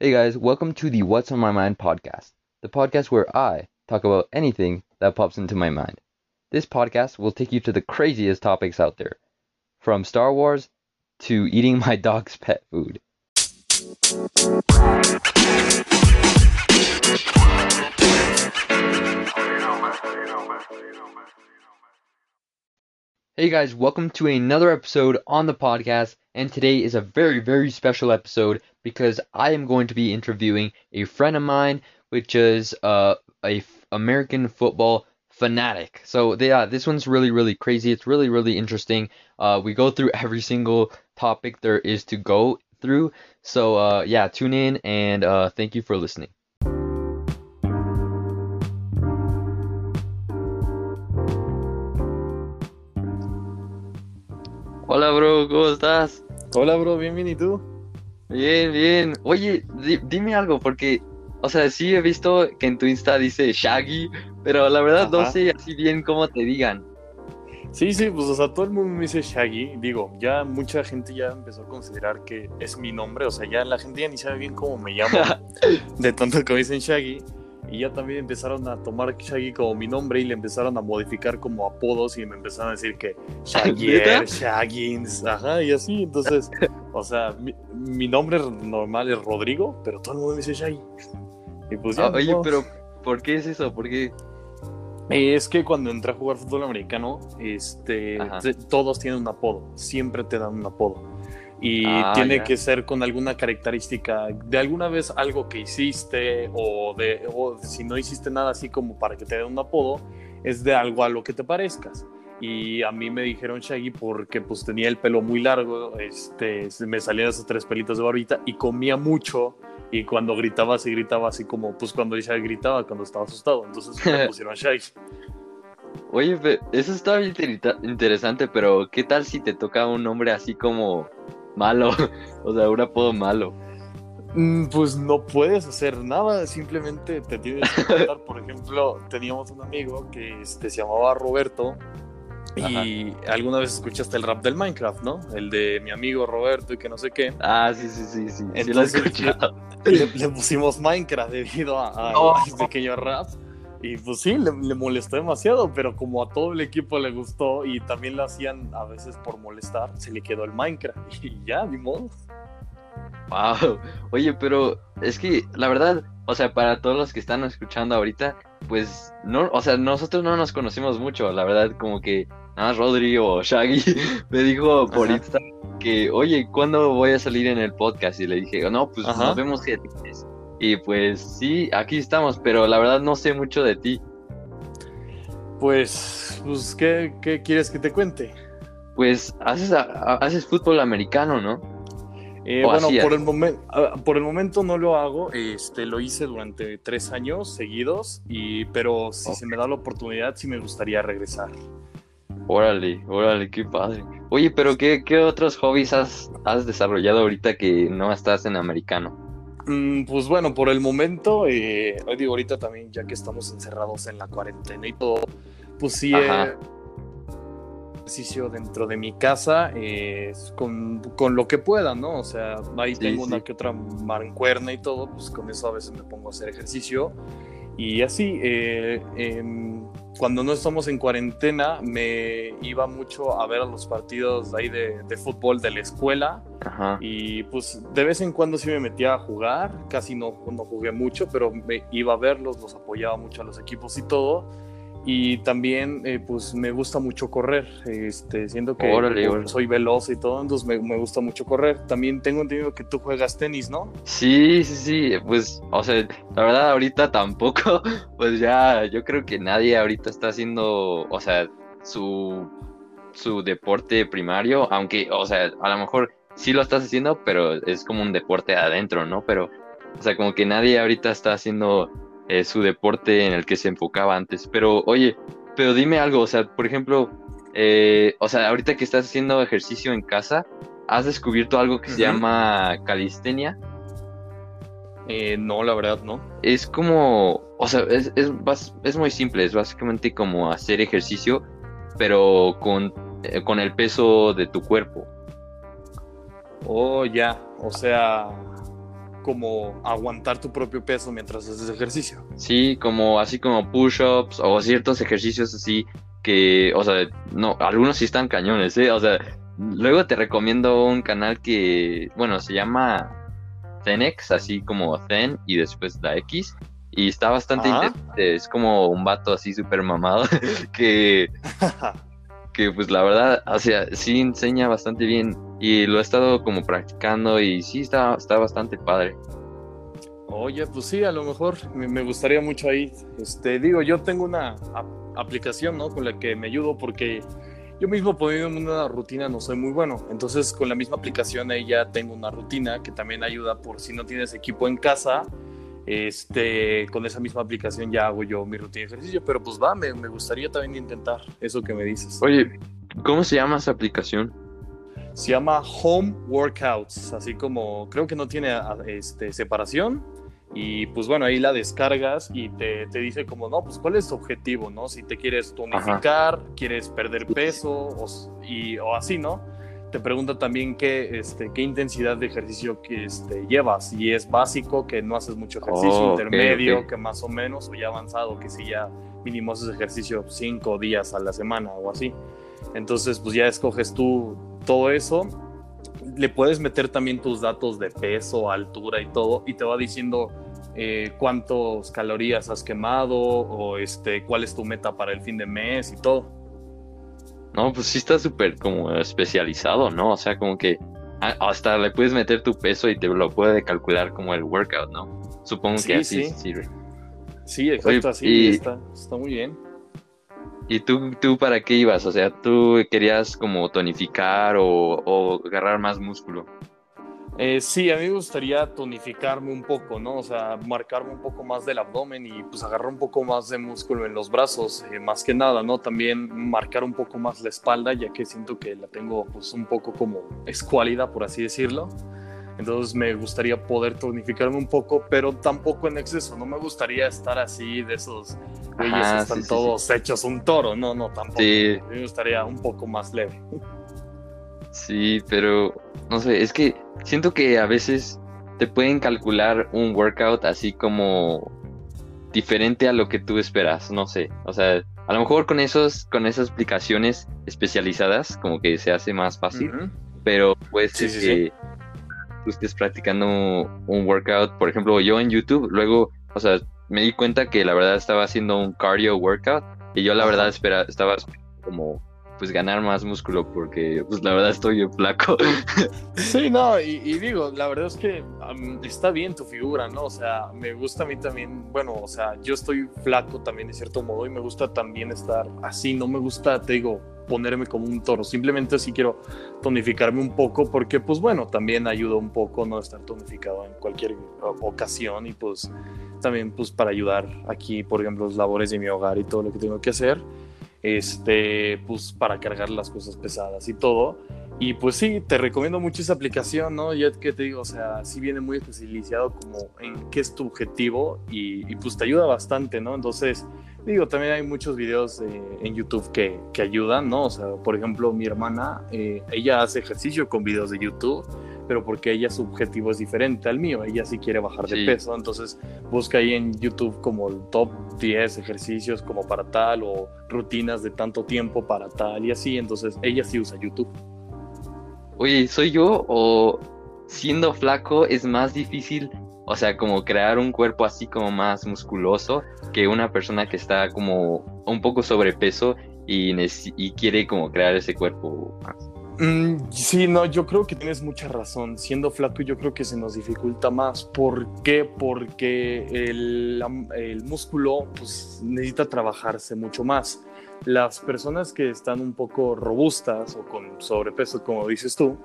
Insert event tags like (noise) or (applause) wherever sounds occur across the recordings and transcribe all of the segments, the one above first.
Hey guys, welcome to the What's on My Mind podcast, the podcast where I talk about anything that pops into my mind. This podcast will take you to the craziest topics out there, from Star Wars to eating my (laughs) dog's pet food. Hey guys, welcome to another episode on the podcast. And today is a very, very special episode because I am going to be interviewing a friend of mine, which is uh, a f- American football fanatic. So yeah, this one's really, really crazy. It's really, really interesting. Uh, we go through (laughs) every single topic there is to go through. So uh, yeah, tune in and uh, thank you for listening. Hola, bro, ¿cómo estás? Hola, bro, bien, bien, ¿y tú? Bien, bien. Oye, di- dime algo, porque, o sea, sí he visto que en tu Insta dice Shaggy, pero la verdad no sé así bien cómo te digan. Sí, sí, pues, o sea, todo el mundo me dice Shaggy. Digo, ya mucha gente ya empezó a considerar que es mi nombre, o sea, ya la gente ya ni sabe bien cómo me llamo, (laughs) de tanto que me dicen Shaggy. Y ya también empezaron a tomar Shaggy como mi nombre y le empezaron a modificar como apodos y me empezaron a decir que (laughs) Shaggy. Shaggins, ajá, y así. Entonces, (laughs) o sea, mi, mi nombre normal es Rodrigo, pero todo el mundo me dice Shaggy. Y pues ya, Ah, oye, no. pero ¿por qué es eso? ¿Por qué? Eh, Es que cuando entré a jugar fútbol americano, este, Ajá. todos tienen un apodo, siempre te dan un apodo. Y Ah, tiene que ser con alguna característica de alguna vez algo que hiciste o de o si no hiciste nada así como para que te den un apodo, es de algo a lo que te parezcas. Y a mí me dijeron Shaggy porque pues tenía el pelo muy largo, este, me salían esos tres pelitos de barbita y comía mucho y cuando gritaba se gritaba así como pues cuando ella gritaba cuando estaba asustado, entonces me (laughs) pusieron Shaggy. Oye, eso está bien interesante, pero ¿qué tal si te toca un nombre así como malo? (laughs) O sea, un apodo malo. Mm, Pues no puedes hacer nada, simplemente te tienes que (laughs) contar. Por ejemplo, teníamos un amigo que este, se llamaba Roberto y alguna vez escuchaste el rap del Minecraft, ¿no? El de mi amigo Roberto y que no sé qué. Ah, sí, sí, sí, sí. Sí lo he Entonces, escuchado. (laughs) Le, le pusimos Minecraft debido a, a No. al pequeño rap. Y pues sí, le, le molestó demasiado, pero como a todo el equipo le gustó y también lo hacían a veces por molestar, se le quedó el Minecraft (laughs) y ya, ni modo. Wow. Oye, pero es que la verdad, o sea, para todos los que están escuchando ahorita, pues no, o sea, nosotros no nos conocimos mucho, la verdad, como que nada más Rodri o (laughs) Shaggy me dijo por Ajá. Insta que, oye, ¿cuándo voy a salir en el podcast? Y le dije, no, pues Ajá. nos vemos que Y pues sí, aquí estamos, pero la verdad no sé mucho de ti. Pues, pues ¿qué, qué quieres que te cuente? Pues haces, haces fútbol americano, ¿no? Eh, bueno, por el, momen- ah, por el momento no lo hago, este, lo hice durante tres años seguidos, y, pero si se me da la oportunidad, sí me gustaría regresar. Órale, órale, qué padre. Oye, pero ¿qué, qué otros hobbies has, has desarrollado ahorita que no estás en americano? Mm, pues bueno, por el momento, eh, digo, ahorita también, ya que estamos encerrados en la cuarentena y todo, pues sí, eh, ejercicio dentro de mi casa eh, con, con lo que pueda, ¿no? O sea, ahí Sí, tengo sí. una que otra mancuerna y todo, pues con eso a veces me pongo a hacer ejercicio. Y así, eh, em, cuando no estamos en cuarentena, me iba mucho a ver a los partidos de ahí de, de fútbol de la escuela. Ajá. Y pues de vez en cuando sí me metía a jugar, casi no, no jugué mucho, pero me iba a verlos, los apoyaba mucho a los equipos y todo. Y también eh, pues me gusta mucho correr, este, siendo que Órale, como órale. soy veloz y todo, entonces me, me gusta mucho correr. También tengo entendido que tú juegas tenis, ¿no? Sí, sí, sí, pues, o sea, la verdad ahorita tampoco, (laughs) pues ya, yo creo que nadie ahorita está haciendo, o sea, su, su deporte primario, aunque, o sea, a lo mejor sí lo estás haciendo, pero es como un deporte adentro, ¿no? Pero, o sea, como que nadie ahorita está haciendo eh, su deporte en el que se enfocaba antes. Pero, oye, pero dime algo, o sea, por ejemplo, eh, o sea, ahorita que estás haciendo ejercicio en casa, ¿has descubierto algo que se llama calistenia? Eh, no, la verdad, no. Es como, o sea, es, es, es muy simple, es básicamente como hacer ejercicio, pero con, eh, con el peso de tu cuerpo. Oh, ya, o sea, como aguantar tu propio peso mientras haces ejercicio. Sí, como así como push-ups o ciertos ejercicios así que, o sea, no, algunos sí están cañones, ¿eh? O sea, luego te recomiendo un canal que, bueno, se llama Zenex, así como Zen y después la X. Y está bastante interesante, es como un vato así súper mamado (laughs) que, (laughs) que pues la verdad, o sí enseña bastante bien y lo he estado como practicando y sí está, está bastante padre. Oye, pues sí, a lo mejor me, gustaría mucho ahí. Este, digo, yo tengo una aplicación, ¿no? Con la que me ayudo porque yo mismo poniendo una rutina no soy muy bueno. Entonces, con la misma aplicación ahí ya tengo una rutina que también ayuda por si no tienes equipo en casa. Este, con esa misma aplicación ya hago yo mi rutina de ejercicio, pero pues va, me, me gustaría también intentar eso que me dices. Oye, ¿cómo se llama esa aplicación? Se llama Home Workouts, así como creo que no tiene este, separación, y pues bueno, ahí la descargas y te, te, dice como, no, pues cuál es tu objetivo, ¿no? Si te quieres tonificar, quieres perder peso o, y, o así, ¿no? Te pregunta también qué, este, qué intensidad de ejercicio que este, llevas. Si es básico, que no haces mucho ejercicio, oh, intermedio, que más o menos, o ya avanzado, que si ya mínimo haces ejercicio cinco días a la semana o así. Entonces, pues ya escoges tú todo eso le puedes meter también tus datos de peso, altura y todo, y te va diciendo eh, cuántas calorías has quemado o este, cuál es tu meta para el fin de mes y todo. No, pues sí está súper como especializado, ¿no? O sea, como que hasta le puedes meter tu peso y te lo puede calcular como el workout, ¿no? Supongo que así sí. sirve. Sí, exacto, así está, está muy bien. ¿Y tú, tú para qué ibas? O sea, ¿tú querías como tonificar o, agarrar más músculo? Eh, sí, a mí me gustaría tonificarme un poco, ¿no? O sea, marcarme un poco más del abdomen y pues agarrar un poco más de músculo en los brazos, eh, más que nada, ¿no? También marcar un poco más la espalda, ya que siento que la tengo pues un poco como escuálida, por así decirlo. Entonces me gustaría poder tonificarme un poco, pero tampoco en exceso. No me gustaría estar así de esos güeyes están todos hechos un toro. No, no, tampoco. Me gustaría un poco más leve. (laughs) Sí, pero no sé, es que siento que a veces te pueden calcular un workout así como diferente a lo que tú esperas, no sé. O sea, a lo mejor con esos, con esas aplicaciones especializadas, como que se hace más fácil. Pero pues que estés practicando un workout, por ejemplo, yo en YouTube, luego, o sea, me di cuenta que la verdad estaba haciendo un cardio workout y yo la verdad espera, estaba como pues ganar más músculo porque pues la verdad estoy flaco. (laughs) Sí, no, y, digo, la verdad es que está bien tu figura, ¿no? O sea, me gusta a mí también, bueno, o sea, yo estoy flaco también de cierto modo y me gusta también estar así, no me gusta, te digo, ponerme como un toro, simplemente si quiero tonificarme un poco porque pues bueno, también ayuda un poco no estar tonificado en cualquier ocasión y pues también pues para ayudar aquí, por ejemplo, los labores de mi hogar y todo lo que tengo que hacer, este, pues para cargar las cosas pesadas y todo. Y pues sí, te recomiendo mucho esa aplicación, ¿no? Ya que te digo, o sea, sí viene muy especializado como en qué es tu objetivo y, y pues te ayuda bastante, ¿no? Entonces, Digo, también hay muchos videos en YouTube que, que, ayudan, ¿no? O sea, por ejemplo, mi hermana, eh, ella hace ejercicio con videos de YouTube, pero porque ella su objetivo es diferente al mío, ella sí quiere bajar de peso, entonces busca ahí en YouTube como el top 10 ejercicios como para tal o rutinas de tanto tiempo para tal y así, entonces ella sí usa YouTube. Oye, ¿soy yo o siendo flaco es más difícil o sea, como crear un cuerpo así como más musculoso que una persona que está como un poco sobrepeso y, y quiere como crear ese cuerpo más. Mm, sí, no, yo creo que tienes mucha razón. Siendo flaco yo creo que se nos dificulta más. ¿Por qué? Porque el, el músculo pues, necesita trabajarse mucho más. Las personas que están un poco robustas o con sobrepeso, como dices tú,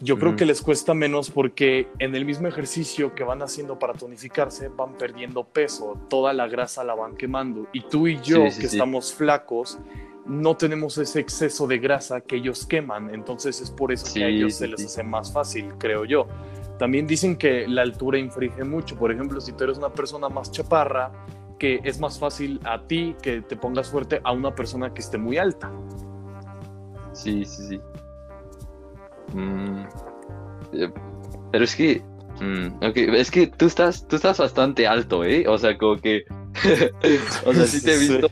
yo creo que les cuesta menos porque en el mismo ejercicio que van haciendo para tonificarse van perdiendo peso, toda la grasa la van quemando. Y tú y yo, que estamos flacos, no tenemos ese exceso de grasa que ellos queman. Entonces es por eso que a ellos se les hace más fácil, creo yo. También dicen que la altura infringe mucho. Por ejemplo, si tú eres una persona más chaparra, que es más fácil a ti que te pongas fuerte a una persona que esté muy alta. Sí, sí, sí. Mm, eh, pero es que Mm, es que tú estás, tú estás bastante alto, ¿eh? O sea, como que... (laughs) o sea, sí (laughs) te he visto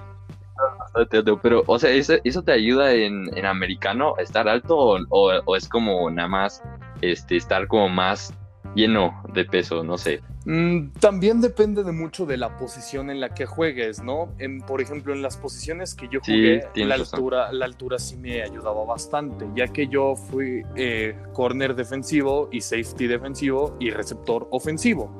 pero, o sea, ¿eso, eso te ayuda en, en americano a estar alto o, o, o es como nada más este, estar como más lleno de peso, no sé. Mm, también depende de mucho de la posición en la que juegues, ¿no? En, por ejemplo, en las posiciones que yo jugué, la, altura, la altura sí me ayudaba bastante, ya que yo fui eh, corner defensivo y safety defensivo y receptor ofensivo.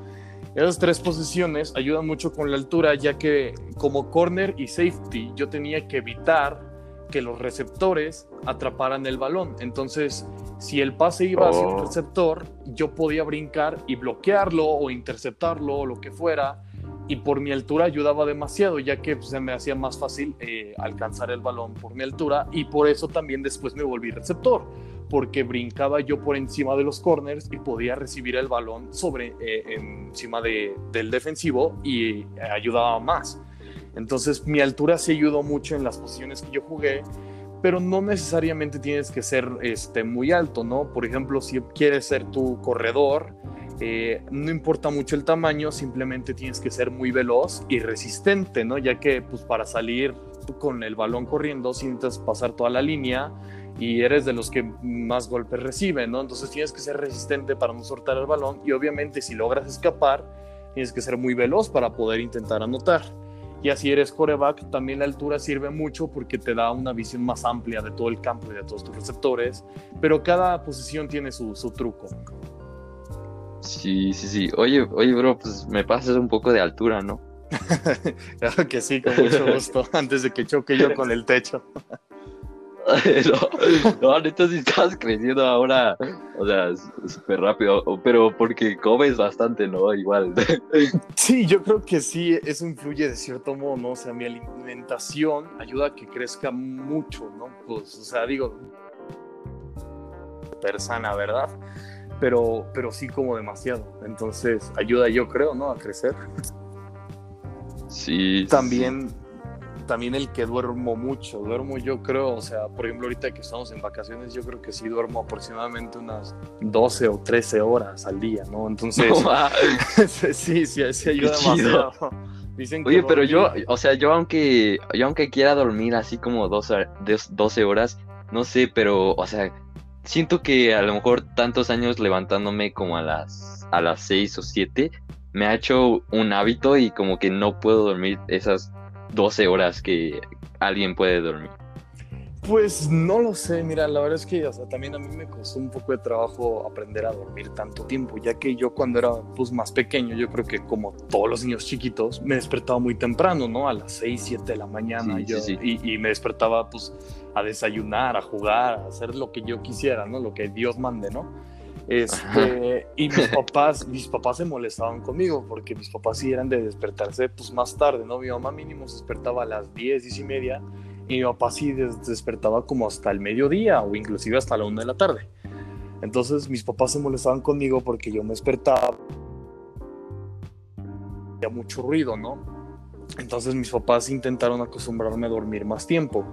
Esas tres posiciones ayudan mucho con la altura, ya que como corner y safety yo tenía que evitar que los receptores atraparan el balón. Entonces, si el pase iba hacia el oh. receptor, yo podía brincar y bloquearlo o interceptarlo o lo que fuera. Y por mi altura ayudaba demasiado, ya que pues, se me hacía más fácil eh, alcanzar el balón por mi altura. Y por eso también después me volví receptor, porque brincaba yo por encima de los corners y podía recibir el balón sobre eh, encima de, del defensivo y eh, ayudaba más. Entonces mi altura sí ayudó mucho en las posiciones que yo jugué, pero no necesariamente tienes que ser este, muy alto, ¿no? Por ejemplo, si quieres ser tu corredor, eh, no importa mucho el tamaño, simplemente tienes que ser muy veloz y resistente, ¿no? Ya que pues para salir con el balón corriendo, sientes pasar toda la línea y eres de los que más golpes reciben, ¿no? Entonces tienes que ser resistente para no soltar el balón y obviamente si logras escapar, tienes que ser muy veloz para poder intentar anotar. Y así eres coreback, también la altura sirve mucho porque te da una visión más amplia de todo el campo y de todos tus receptores, pero cada posición tiene su, truco. Sí, sí, sí. Oye, oye, bro, pues me pasas un poco de altura, ¿no? (laughs) claro que sí, con mucho gusto, (laughs) antes de que choque yo con el techo. (laughs) no, no, neta sí estás creciendo ahora, o sea, súper rápido, pero porque comes bastante, ¿no? Igual. Sí, yo creo que sí, eso influye de cierto modo, ¿no? O sea, mi alimentación ayuda a que crezca mucho, ¿no? Pues, o sea, digo, persona, ¿verdad? Pero, pero sí como demasiado, entonces ayuda yo creo, ¿no? A crecer. Sí. También también el que duermo mucho, duermo yo creo, o sea, por ejemplo, ahorita que estamos en vacaciones, yo creo que sí duermo aproximadamente unas 12 o 13 horas al día, ¿no? Entonces, (laughs) sí, sí, sí ayuda demasiado. Oye, pero yo, o sea, yo aunque, yo aunque quiera dormir así como 12, 12 horas, no sé, pero, o sea, siento que a lo mejor tantos años levantándome como a las, a las 6 o 7, me ha hecho un hábito y como que no puedo dormir esas 12 horas que alguien puede dormir? Pues no lo sé, mira, la verdad es que también a mí me costó un poco de trabajo aprender a dormir tanto tiempo, ya que yo cuando era pues, más pequeño, yo creo que como todos los niños chiquitos, me despertaba muy temprano, ¿no? A las 6, 7 de la mañana yo, Y, y, me despertaba pues a desayunar, a jugar, a hacer lo que yo quisiera, ¿no? Lo que Dios mande, ¿no? Este, y mis papás, mis papás se molestaban conmigo porque mis papás sí eran de despertarse pues más tarde, ¿no? Mi mamá mínimo se despertaba a las 10, 10 y media y mi papá sí despertaba como hasta el mediodía o inclusive hasta la 1 de la tarde. Entonces mis papás se molestaban conmigo porque yo me despertaba había mucho ruido, ¿no? Entonces mis papás intentaron acostumbrarme a dormir más tiempo.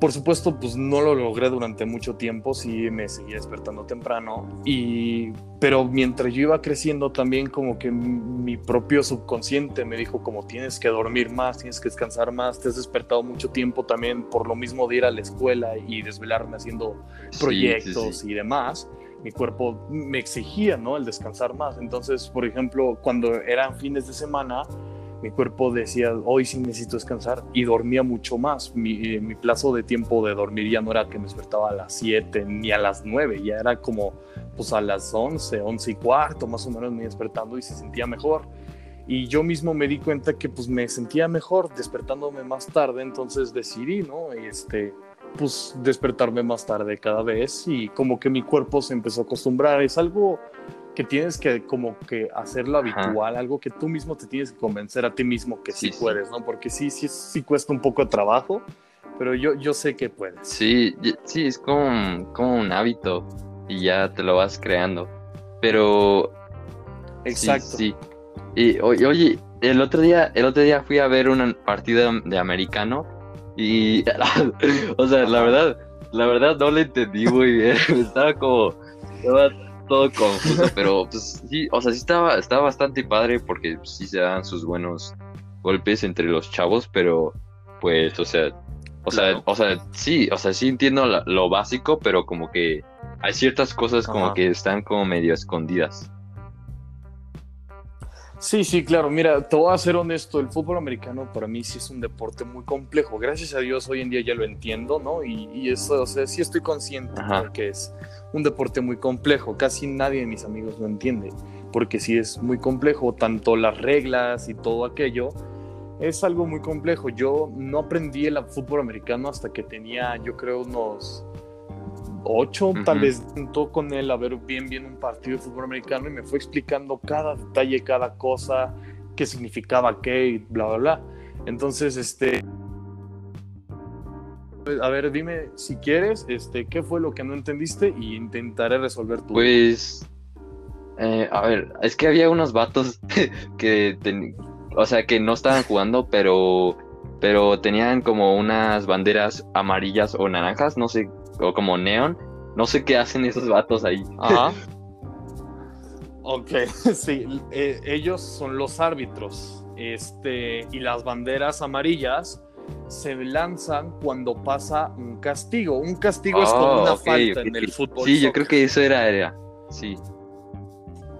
Por supuesto, pues no lo logré durante mucho tiempo, sí me seguía despertando temprano, y, pero mientras yo iba creciendo también como que mi propio subconsciente me dijo como tienes que dormir más, tienes que descansar más, te has despertado mucho tiempo también por lo mismo de ir a la escuela y desvelarme haciendo proyectos y demás mi cuerpo me exigía, ¿no? El descansar más. Entonces, por ejemplo, cuando eran fines de semana, mi cuerpo decía, hoy sí necesito descansar y dormía mucho más. Mi, mi, plazo de tiempo de dormir ya no era que me despertaba a las 7 ni a las 9, ya era como pues a las 11, 11 y cuarto más o menos me despertando y se sentía mejor. Y yo mismo me di cuenta que pues me sentía mejor despertándome más tarde, entonces decidí, ¿no? Este, pues despertarme más tarde cada vez y como que mi cuerpo se empezó a acostumbrar. Es algo que tienes que como que hacerlo habitual, algo que tú mismo te tienes que convencer a ti mismo que sí, puedes, ¿no? Porque sí, sí, sí cuesta un poco de trabajo, pero yo, yo sé que puedes. Sí, sí, es como, como un hábito y ya te lo vas creando. Pero... Exacto. Sí, Y oye, el otro día, el otro día fui a ver una partida de americano y, (laughs) o sea, la verdad, la verdad no le entendí muy bien. (laughs) Estaba como, todo confuso, pero pues sí, o sea, sí estaba, estaba bastante padre porque pues, sí se dan sus buenos golpes entre los chavos, pero pues, o sea, o sea, o sea, sí, o sea, sí entiendo la- lo básico, pero como que hay ciertas cosas como Ajá. que están como medio escondidas. Sí, sí, claro. Mira, te voy a ser honesto, el fútbol americano para mí sí es un deporte muy complejo. Gracias a Dios hoy en día ya lo entiendo, ¿no? Y, y eso, o sea, sí estoy consciente Ajá. de que es un deporte muy complejo. Casi nadie de mis amigos lo entiende, porque sí es muy complejo, tanto las reglas y todo aquello. Es algo muy complejo. Yo no aprendí el fútbol americano hasta que tenía, yo creo, unos ocho, tal Ujú. vez sentó con él a ver bien bien un partido de fútbol americano y me fue explicando cada detalle, cada cosa, qué significaba qué y bla bla bla. Entonces, este a ver, dime si quieres, este, qué fue lo que no entendiste y intentaré resolver tu Pues, eh, a ver, es que había unos vatos (laughs) que, ten- o sea, que no estaban jugando, pero, pero tenían como unas banderas amarillas o naranjas, no sé, o como neón, no sé qué hacen esos vatos ahí. Ajá. (laughs) Ok, (laughs) sí, eh, ellos son los árbitros. Este, y las banderas amarillas se lanzan cuando pasa un castigo. Un castigo es como Oh, una falta en el fútbol. Sí, yo creo que eso era, era, sí.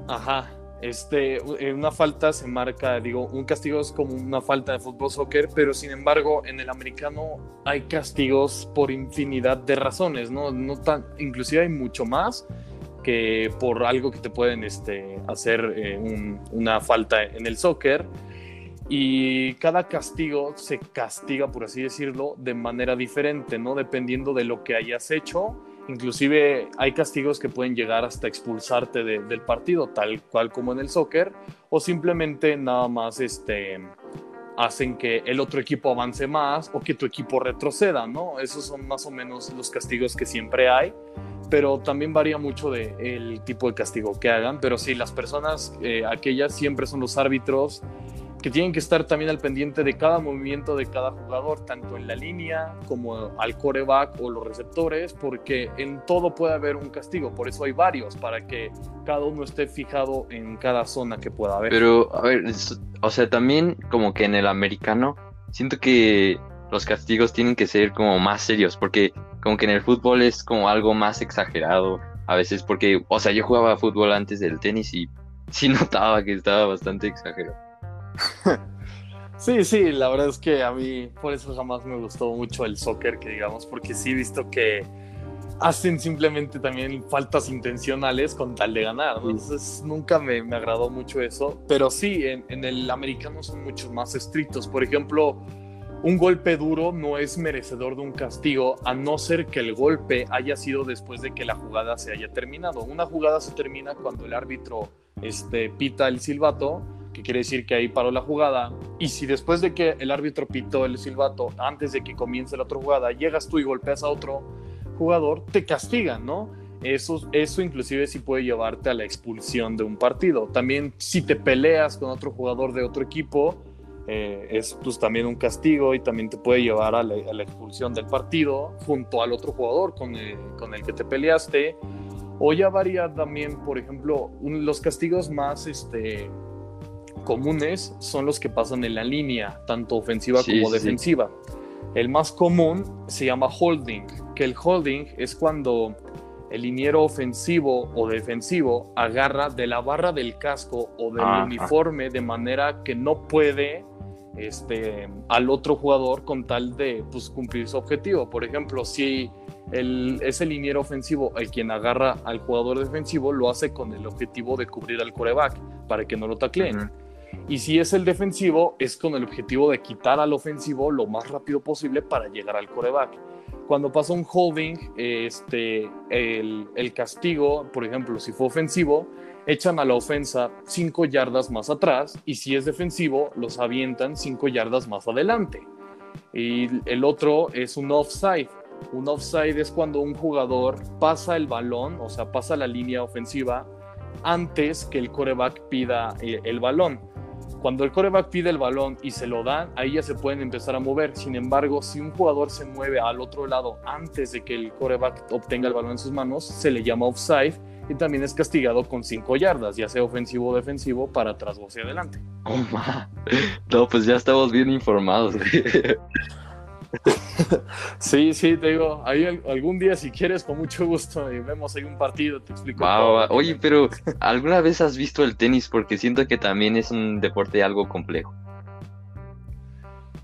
Ajá. Este, una falta se marca, digo, un castigo es como una falta de fútbol soccer, pero sin embargo, en el americano hay castigos por infinidad de razones, ¿no? No tan, inclusive hay mucho más que por algo que te pueden este, hacer eh, un- una falta en el soccer. Y cada castigo se castiga, por así decirlo, de manera diferente, ¿no? Dependiendo de lo que hayas hecho. Inclusive hay castigos que pueden llegar hasta expulsarte de- del partido, tal cual como en el soccer, o simplemente nada más este, hacen que el otro equipo avance más o que tu equipo retroceda, ¿no? Esos son más o menos los castigos que siempre hay, pero también varía mucho de el tipo de castigo que hagan, pero sí, las personas, eh, aquellas siempre son los árbitros que tienen que estar también al pendiente de cada movimiento de cada jugador, tanto en la línea como al coreback o los receptores, porque en todo puede haber un castigo, por eso hay varios, para que cada uno esté fijado en cada zona que pueda haber. Pero, a ver, o sea, también como que en el americano, siento que los castigos tienen que ser como más serios, porque como que en el fútbol es como algo más exagerado, a veces porque, o sea, yo jugaba fútbol antes del tenis y sí (laughs) notaba que estaba bastante exagerado. (laughs) Sí, sí, la verdad es que a mí por eso jamás me gustó mucho el soccer, que digamos, porque sí he visto que hacen simplemente también faltas intencionales con tal de ganar, ¿no? Entonces nunca me, me agradó mucho eso, pero sí, en, en el americano son mucho más estrictos. Por ejemplo, un golpe duro no es merecedor de un castigo a no ser que el golpe haya sido después de que la jugada se haya terminado. Una jugada se termina cuando el árbitro este, pita el silbato, que quiere decir que ahí paró la jugada. Y si después de que el árbitro pitó el silbato, antes de que comience la otra jugada, llegas tú y golpeas a otro jugador, te castigan, ¿no? Eso, eso inclusive sí puede llevarte a la expulsión de un partido. También si te peleas con otro jugador de otro equipo, eh, es pues también un castigo y también te puede llevar a la, expulsión del partido junto al otro jugador con el, con el que te peleaste. O ya varía también, por ejemplo, los castigos más este, comunes son los que pasan en la línea, tanto ofensiva Sí, como sí. defensiva. El más común se llama holding, que el holding es cuando el liniero ofensivo o defensivo agarra de la barra del casco o del Ajá. uniforme de manera que no puede este, al otro jugador con tal de pues, cumplir su objetivo. Por ejemplo, si el, es el liniero ofensivo el quien agarra al jugador defensivo, lo hace con el objetivo de cubrir al coreback para que no lo tacleen. Y si es el defensivo, es con el objetivo de quitar al ofensivo lo más rápido posible para llegar al coreback. Cuando pasa un holding, este, el, castigo, por ejemplo, si fue ofensivo, echan a la ofensa 5 yardas más atrás y si es defensivo, los avientan 5 yardas más adelante. Y el otro es un offside. Un offside es cuando un jugador pasa el balón, o sea, pasa la línea ofensiva antes que el coreback pida eh, el balón. Cuando el coreback pide el balón y se lo dan, ahí ya se pueden empezar a mover. Sin embargo, si un jugador se mueve al otro lado antes de que el coreback obtenga el balón en sus manos, se le llama offside y también es castigado con 5 yardas, ya sea ofensivo o defensivo, para atrás o hacia adelante. Oh, no, pues ya estamos bien informados. (laughs) (laughs) sí, sí, te digo, ahí algún día si quieres, con mucho gusto, y vemos ahí un partido, te explico. Oye, pero ¿alguna vez has visto el tenis? Porque siento que también es un deporte algo complejo.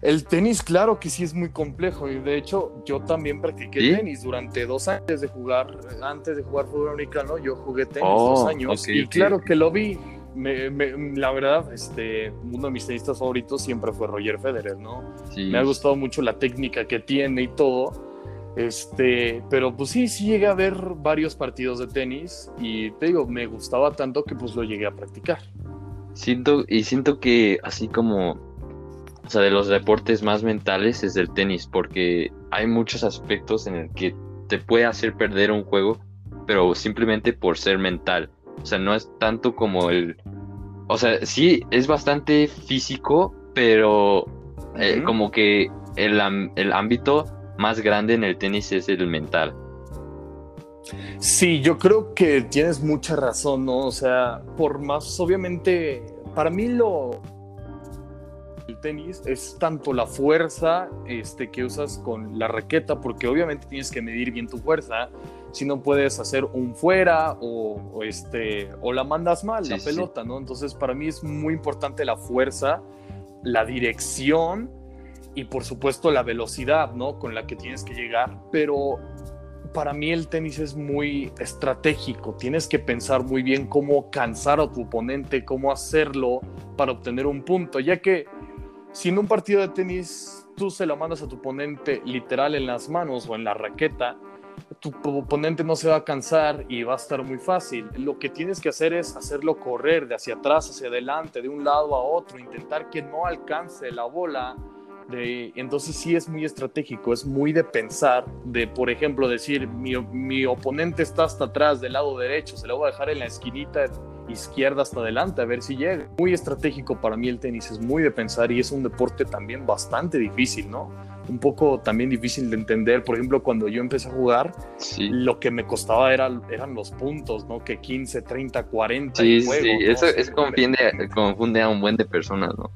El tenis, claro que sí es muy complejo y de hecho yo también practiqué tenis durante dos años de jugar, antes de jugar fútbol americano, yo jugué tenis dos oh, años y claro que lo vi. La verdad, este, uno de mis tenistas favoritos siempre fue Roger Federer, ¿no? Me ha gustado mucho la técnica que tiene y todo. Este, pero pues sí, sí llegué a ver varios partidos de tenis y te digo, me gustaba tanto que pues lo llegué a practicar. Siento, y siento que así como o sea, de los deportes más mentales es el tenis, porque hay muchos aspectos en el que te puede hacer perder un juego, pero simplemente por ser mental. O sea, no es tanto como el... O sea, sí, es bastante físico, pero eh, como que el, el ámbito más grande en el tenis es el mental. Sí, yo creo que tienes mucha razón, ¿no? O sea, por más, obviamente, para mí lo, el tenis es tanto la fuerza este, que usas con la raqueta, porque obviamente tienes que medir bien tu fuerza, si no puedes hacer un fuera o, este, o la mandas mal, la pelota, ¿no? Entonces para mí es muy importante la fuerza, la dirección y por supuesto la velocidad, ¿no? Con la que tienes que llegar, pero para mí el tenis es muy estratégico. Tienes que pensar muy bien cómo cansar a tu oponente, cómo hacerlo para obtener un punto, ya que si en un partido de tenis tú se lo mandas a tu oponente literal en las manos o en la raqueta, tu oponente no se va a cansar y va a estar muy fácil. Lo que tienes que hacer es hacerlo correr de hacia atrás, hacia adelante, de un lado a otro, intentar que no alcance la bola. De, entonces sí es muy estratégico, es muy de pensar, de por ejemplo decir, mi, mi oponente está hasta atrás del lado derecho, se lo voy a dejar en la esquinita izquierda hasta adelante a ver si llega. Muy estratégico para mí el tenis, es muy de pensar y es un deporte también bastante difícil, ¿no? Un poco también difícil de entender. Por ejemplo, cuando yo empecé a jugar, lo que me costaba era, eran los puntos, ¿no? Que 15, 30, 40. Sí, sí, eso, eso confunde, confunde a un buen de personas, ¿no?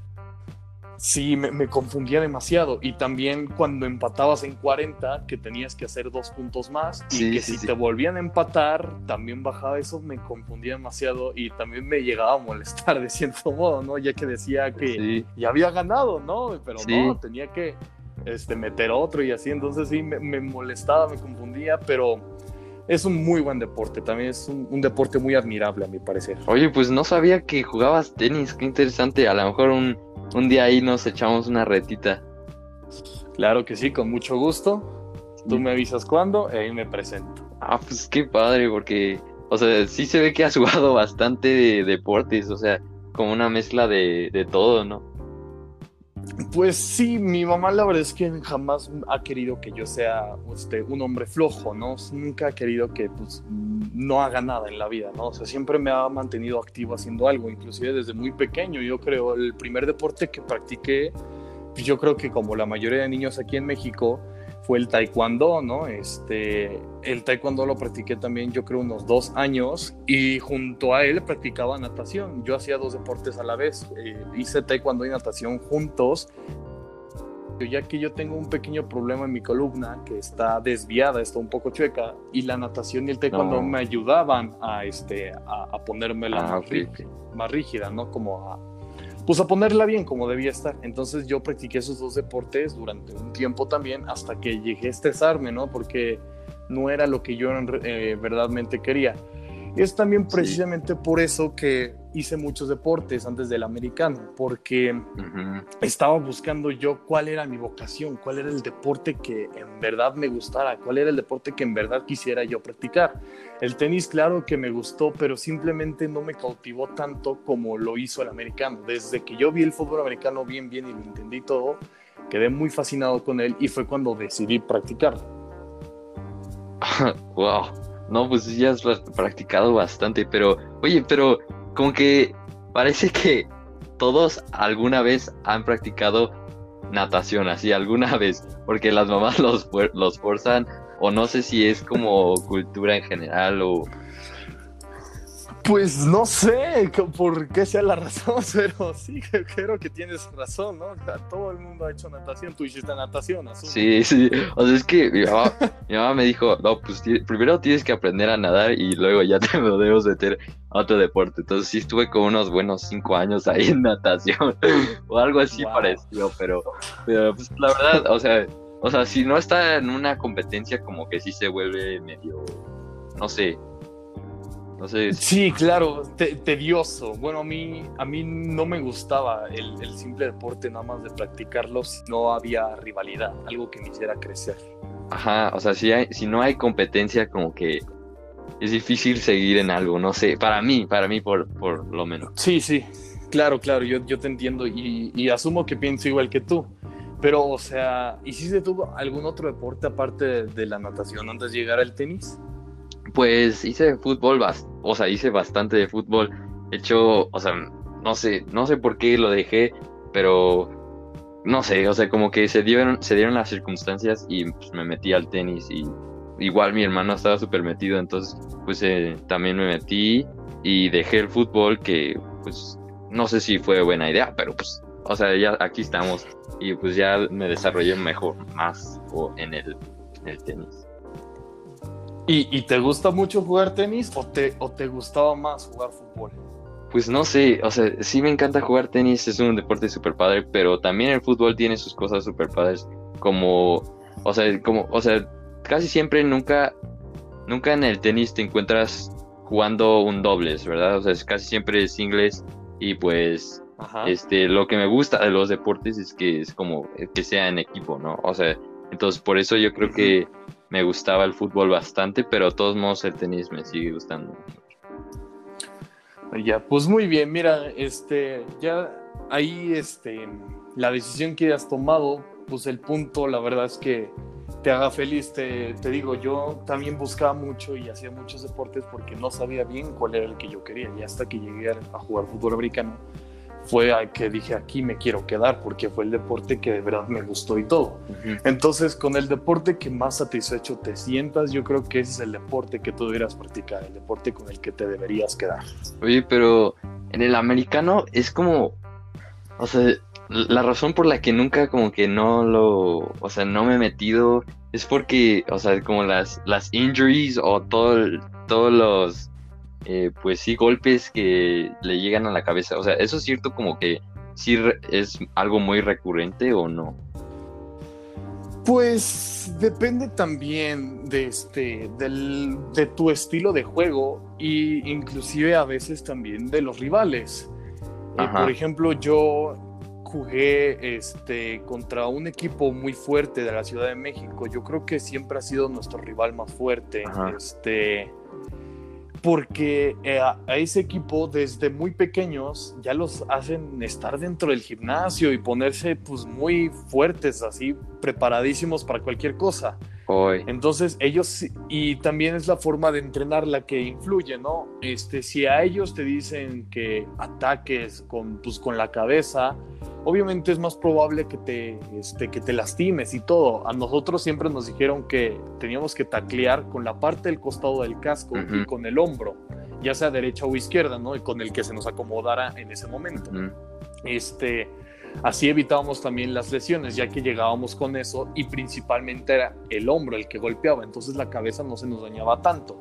Sí, me, confundía demasiado. Y también cuando empatabas en 40, que tenías que hacer dos puntos más, y que si te volvían a empatar, también bajaba eso, me confundía demasiado y también me llegaba a molestar de cierto modo, ¿no? Ya que decía que ya había ganado, ¿no? Pero no, tenía que este, meter otro y así. Entonces sí, me, molestaba, me confundía, pero es un muy buen deporte, también es un, un, deporte muy admirable a mi parecer. Oye, pues no sabía que jugabas tenis, qué interesante, a lo mejor un, un día ahí nos echamos una retita. Claro que sí, con mucho gusto. Tú me avisas cuándo y ahí me presento. Ah, pues qué padre, porque, o sea, sí se ve que has (laughs) jugado bastante de deportes, o sea, como una mezcla de, de todo, ¿no? Pues sí, mi mamá la verdad es que jamás ha querido que yo sea este, un hombre flojo, ¿no? Nunca ha querido que pues, no haga nada en la vida, ¿no? O sea, siempre me ha mantenido activo haciendo algo, inclusive desde muy pequeño. Yo creo, el primer deporte que practiqué, yo creo que como la mayoría de niños aquí en México, fue el taekwondo, ¿no? Este, el taekwondo lo practiqué también yo creo unos dos años y junto a él practicaba natación. Yo hacía dos deportes a la vez, eh, hice taekwondo y natación juntos. Ya que yo tengo un pequeño problema en mi columna que está desviada, está un poco chueca, y la natación y el taekwondo me ayudaban a, este, a, ponérmela ah, más, rígida, ¿no? Como a, pues a ponerla bien como debía estar. Entonces yo practiqué esos dos deportes durante un tiempo también hasta que llegué a estresarme, ¿no? Porque no era lo que yo eh, verdaderamente quería. Es también precisamente por eso que hice muchos deportes antes del americano, porque estaba buscando yo cuál era mi vocación, cuál era el deporte que en verdad me gustara, cuál era el deporte que en verdad quisiera yo practicar. El tenis, claro que me gustó, pero simplemente no me cautivó tanto como lo hizo el americano. Desde que yo vi el fútbol americano bien, bien y lo entendí todo, quedé muy fascinado con él y fue cuando decidí practicarlo. (laughs) wow. No, pues ya has practicado bastante, pero, oye, pero como que parece (laughs) que todos alguna vez han practicado natación, así, alguna (laughs) vez, porque las mamás (laughs) los, los forzan, o no sé si es como cultura en general o... Pues no sé por qué sea la (laughs) razón, pero sí, creo que tienes razón, ¿no? Todo el mundo ha hecho natación, tú hiciste natación, asumo. Sí, sí, o sea, es que mi mamá, (laughs) me dijo, no, pues primero tienes que aprender a nadar y luego ya te (laughs) lo debes meter a otro deporte. Entonces sí estuve con unos buenos cinco años ahí en natación o algo así parecido, pero, pero pues la verdad, o sea, o sea, si no está en una competencia como que sí se vuelve medio, no sé, no sé. Sí, (laughs) claro, tedioso. Bueno, a mí, a mí no me gustaba el, simple deporte nada más de practicarlo si no había rivalidad, algo que me hiciera crecer. Ajá, o sea, si, hay, si no hay competencia, como que es difícil seguir en algo, no sé, para mí, para mí por, por lo menos. Sí, sí, claro, claro, yo, yo te entiendo y, y asumo que pienso igual que tú. Pero, o sea, ¿hiciste tú algún otro deporte aparte de la natación antes de llegar al tenis? Pues hice fútbol, o sea, hice bastante de fútbol. De hecho, o sea, no sé, no sé por qué lo dejé, pero no sé, o sea, como que se dieron, se dieron las circunstancias y pues, me metí al tenis y igual mi hermano estaba súper metido, entonces pues eh, también me metí y dejé el fútbol que pues no sé si fue buena idea, pero pues, o sea, ya aquí estamos y pues ya me desarrollé mejor, más el, en el tenis. ¿Y, te gusta mucho jugar tenis o te, o te gustaba más jugar fútbol? Pues no sé, o sea, sí me encanta jugar tenis, es un deporte súper padre, pero también el fútbol tiene sus cosas súper padres, como, o sea, como, o sea, casi siempre nunca, nunca en el tenis te encuentras jugando un dobles, ¿verdad? O sea, es casi siempre singles y pues, este, lo que me gusta de los deportes es que es como que sea en equipo, ¿no? O sea, entonces por eso yo creo que me gustaba el fútbol bastante, pero de todos modos el tenis me sigue gustando. Ya, pues muy bien, mira, este, ya ahí, este, la decisión que has tomado, pues el punto, la verdad es que te haga feliz, te, te digo, yo también buscaba mucho y hacía muchos deportes porque no sabía bien cuál era el que yo quería, y hasta que llegué a jugar fútbol americano, fue que dije aquí me quiero quedar porque fue el deporte que de verdad me gustó y todo. Entonces, con el deporte que más satisfecho te sientas, yo creo que ese es el deporte que tú deberías practicar, el deporte con el que te deberías quedar. Oye, pero en el americano es como, o sea, la razón por la que nunca como que no lo, o sea, no me he metido es porque, o sea, como las, las injuries o todo, todos los eh, pues sí, golpes que le llegan a la cabeza. O sea, ¿eso es cierto como que sí es algo muy recurrente o no? Pues depende también de este del, de tu estilo de juego y inclusive a veces también de los rivales. Eh, por ejemplo, yo jugué este contra un equipo muy fuerte de la Ciudad de México. Yo creo que siempre ha sido nuestro rival más fuerte. Este porque eh, a, ese equipo desde muy pequeños ya los hacen estar dentro del gimnasio y ponerse pues muy fuertes, así preparadísimos para cualquier cosa. Entonces ellos, y también es la forma de entrenar la que influye, ¿no? Este, si a ellos te dicen que ataques con, pues, con la cabeza, obviamente es más probable que te, este, que te lastimes y todo. A nosotros siempre nos dijeron que teníamos que taclear con la parte del costado del casco y con el hombro, ya sea derecha o izquierda, ¿no? Y con el que se nos acomodara en ese momento. Este Así evitábamos también las lesiones, ya que llegábamos con eso y principalmente era el hombro el que golpeaba, entonces la cabeza no se nos dañaba tanto.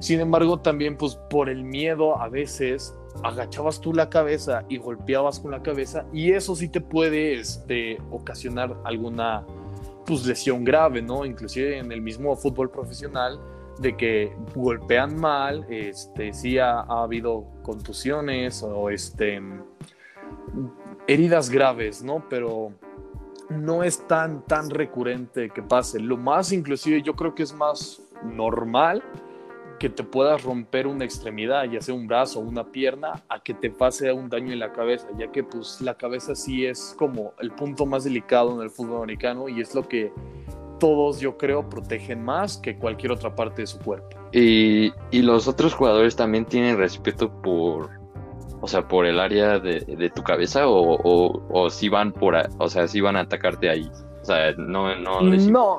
Sin embargo, también pues por el miedo a veces agachabas tú la cabeza y golpeabas con la cabeza y eso sí te puede este, ocasionar alguna pues, lesión grave, ¿no? Inclusive en el mismo fútbol profesional de que golpean mal, este, sí ha, ha habido contusiones o este heridas graves, ¿no? Pero no es tan, tan recurrente que pase. Lo más, inclusive, yo creo que es más normal que te puedas romper una extremidad, ya sea un brazo o una pierna, a que te pase un daño en la cabeza, ya que pues la cabeza sí es como el punto más delicado en el fútbol americano y es lo que todos yo creo protegen más que cualquier otra parte de su cuerpo. Y, y los otros jugadores también tienen respeto por, o sea, por el área de, tu cabeza o, o, si van por, o sea, si van a atacarte ahí. O sea, no, no No.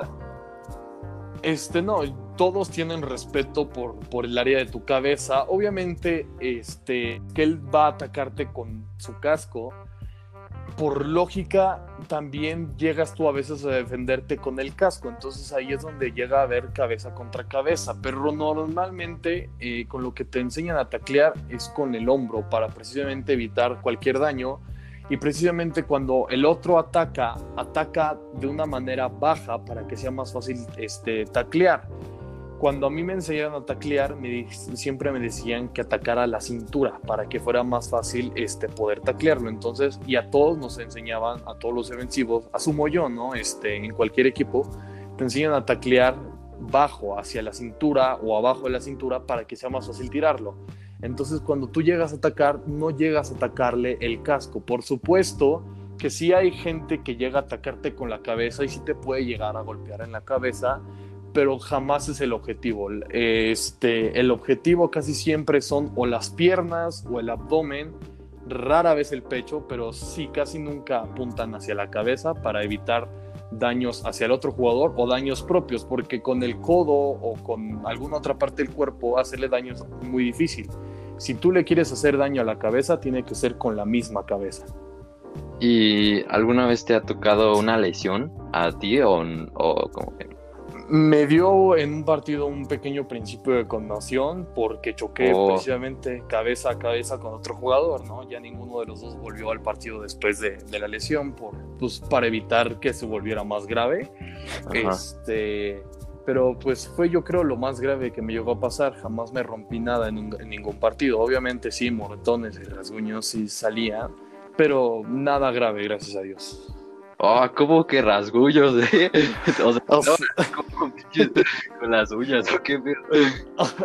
Este, no. todos tienen respeto por, por el área de tu cabeza. Obviamente, este, que él va a atacarte con su casco. Por lógica, también llegas tú a veces a defenderte con el casco. Entonces ahí es donde llega a haber cabeza contra cabeza. Pero normalmente eh, con lo que te enseñan a taclear es con el hombro para precisamente evitar cualquier daño. Y precisamente cuando el otro ataca, ataca de una manera baja para que sea más fácil este, taclear cuando a mí me enseñaron a taclear, siempre me decían que atacara la cintura para que fuera más fácil este, poder taclearlo. Entonces, y a todos nos enseñaban, a todos los defensivos, asumo yo, ¿no? Este, en cualquier equipo, te enseñan a taclear bajo, hacia la cintura o abajo de la cintura para que sea más fácil tirarlo. Entonces, cuando tú llegas a atacar, no llegas a atacarle el casco. Por supuesto que sí hay gente que llega a atacarte con la cabeza y sí te puede llegar a golpear en la cabeza pero jamás es el objetivo. Este, el objetivo casi siempre son o las piernas o el abdomen, rara vez el pecho, pero sí casi nunca apuntan hacia la cabeza para evitar daños hacia el otro jugador o daños propios, porque con el codo o con alguna otra parte del cuerpo hacerle daño es muy difícil. Si tú le quieres hacer daño a la cabeza, tiene que ser con la misma cabeza. ¿Y alguna vez te ha tocado una lesión a ti o, o como que me dio en un partido un pequeño principio de conmoción porque choqué oh. precisamente cabeza a cabeza con otro jugador, ¿no? Ya ninguno de los dos volvió al partido después de, la lesión por, pues, para evitar que se volviera más grave. Este, pero pues fue yo creo lo más grave que me llegó a pasar. Jamás me rompí nada en, en ningún partido. Obviamente sí, moretones y rasguños sí salían, pero nada grave, gracias a Dios. Oh, ¿cómo que rasgullos, eh? (laughs) O sea, (laughs) (laughs) con las uñas, ¿o qué?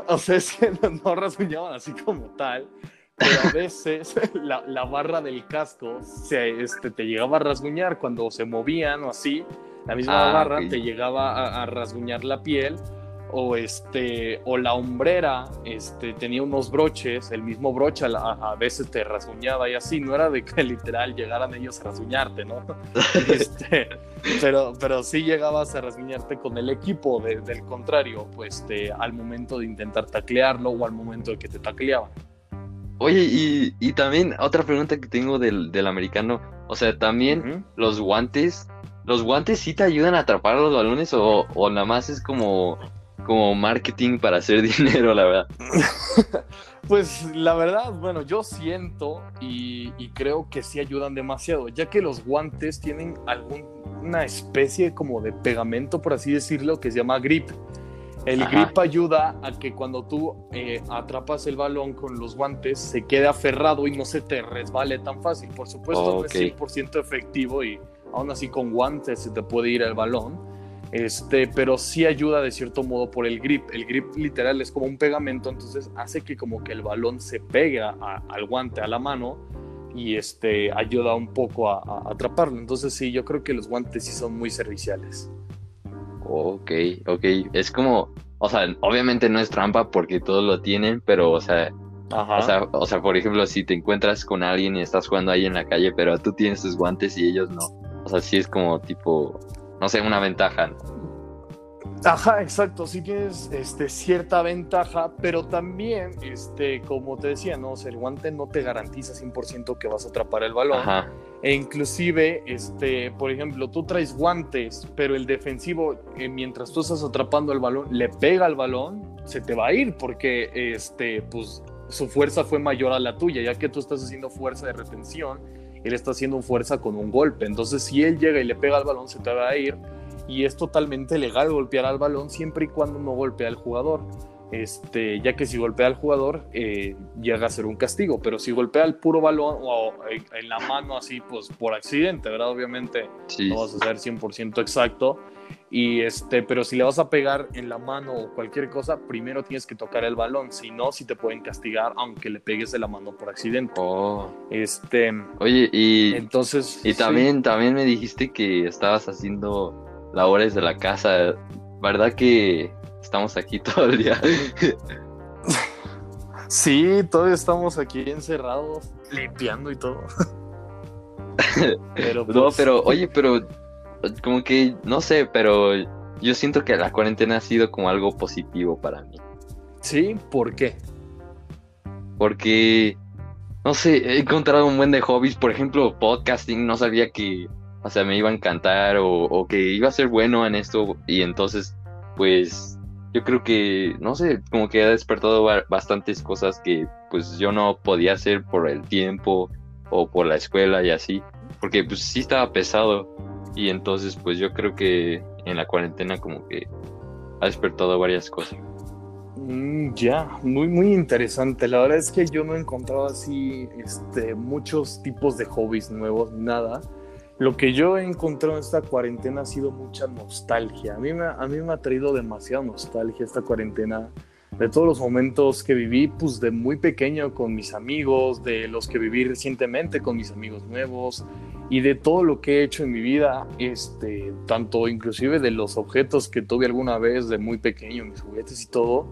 O, sea, es que no, rasguñaban así como tal, pero a veces la, la barra del casco se, este, te llegaba a rasguñar cuando se movían o así. La misma ah, barra te llegaba a, a rasguñar la piel o este o la hombrera este tenía unos broches el mismo broche a, veces te rasguñaba y así no era de que (laughs) literal llegaran ellos a rasguñarte no (laughs) este, pero pero sí llegabas a rasguñarte con el equipo del contrario pues este, al momento de intentar taclearlo o al momento de que te tacleaban. Oye, y, también otra pregunta que tengo del, americano, o sea, también los guantes, ¿los guantes sí te ayudan a atrapar los balones o, o nada más es como como marketing para hacer (laughs) dinero, la verdad. (laughs) pues la verdad, bueno, yo siento y, creo que sí ayudan demasiado, ya que los guantes tienen alguna especie como de pegamento, por así decirlo, que se llama grip. El grip ayuda a que cuando tú eh, atrapas el balón con los guantes se quede aferrado y no se te resbale tan fácil. Por supuesto, no es 100% efectivo y aún así con guantes se te puede ir el balón este, pero sí ayuda de cierto modo por el grip. El grip literal es como un pegamento, entonces hace que como que el balón se pegue al guante, a la mano, y este, ayuda un poco a, atraparlo. Entonces sí, yo creo que los guantes sí son muy serviciales. Ok, ok. Es como, o sea, obviamente no es trampa porque todos lo tienen, pero, o sea, O sea, o sea, por ejemplo, si te encuentras con alguien y estás jugando ahí en la calle, pero tú tienes tus guantes y ellos no. O sea, sí es como tipo, no sé, una ventaja. Ajá, exacto, sí tienes este, cierta ventaja, pero también, este, como te decía, ¿no? el guante no te garantiza 100% que vas a atrapar el balón. E inclusive, este, por ejemplo, tú traes guantes, pero el defensivo, eh, mientras tú estás atrapando el balón, le pega al balón, se te va a ir porque, este, pues, su fuerza fue mayor a la tuya, ya que tú estás haciendo fuerza de retención él está haciendo fuerza con un golpe. Entonces, si él llega y le pega al balón, se te va a ir. Y es totalmente legal golpear al balón siempre y cuando no golpea al jugador. Este, ya que si golpea al jugador, eh, llega a ser un castigo. Pero si golpea el puro balón o en la mano así, pues por accidente, ¿verdad? Obviamente no vas a ser 100% exacto y este, pero si le vas a pegar en la mano o cualquier cosa, primero tienes que tocar el balón, si no, si te pueden castigar aunque le pegues de la mano por accidente. Oh. Este, oye, y entonces y también también me dijiste que estabas haciendo labores de la casa, ¿verdad que estamos aquí (laughs) todo el día? sí, todavía estamos aquí encerrados, limpiando y todo. (laughs) pero no, pues, pero oye, pero como que, no sé, pero yo siento que la cuarentena ha sido como algo positivo para mí. Sí, ¿por qué? Porque, no sé, he encontrado un buen de hobbies, por ejemplo, podcasting, no sabía que, o sea, me iba a encantar o, o que iba a ser bueno en esto y entonces, pues, yo creo que, no sé, como que ha despertado bastantes cosas que pues yo no podía hacer por el tiempo o por la escuela y así, porque pues sí estaba pesado y entonces pues yo creo que en la cuarentena como que ha despertado varias cosas. Mm, ya, muy muy interesante. La verdad es que yo no he encontrado así este, muchos tipos de hobbies nuevos, nada. Lo que yo he encontrado en esta cuarentena ha sido mucha nostalgia. A mí me, a mí me ha traído demasiada nostalgia esta cuarentena de todos los momentos que viví, pues de muy pequeño con mis amigos, de los que viví recientemente con mis amigos nuevos y de todo lo que he hecho en mi vida, este, tanto inclusive de los objetos que tuve alguna vez de muy pequeño, mis juguetes y todo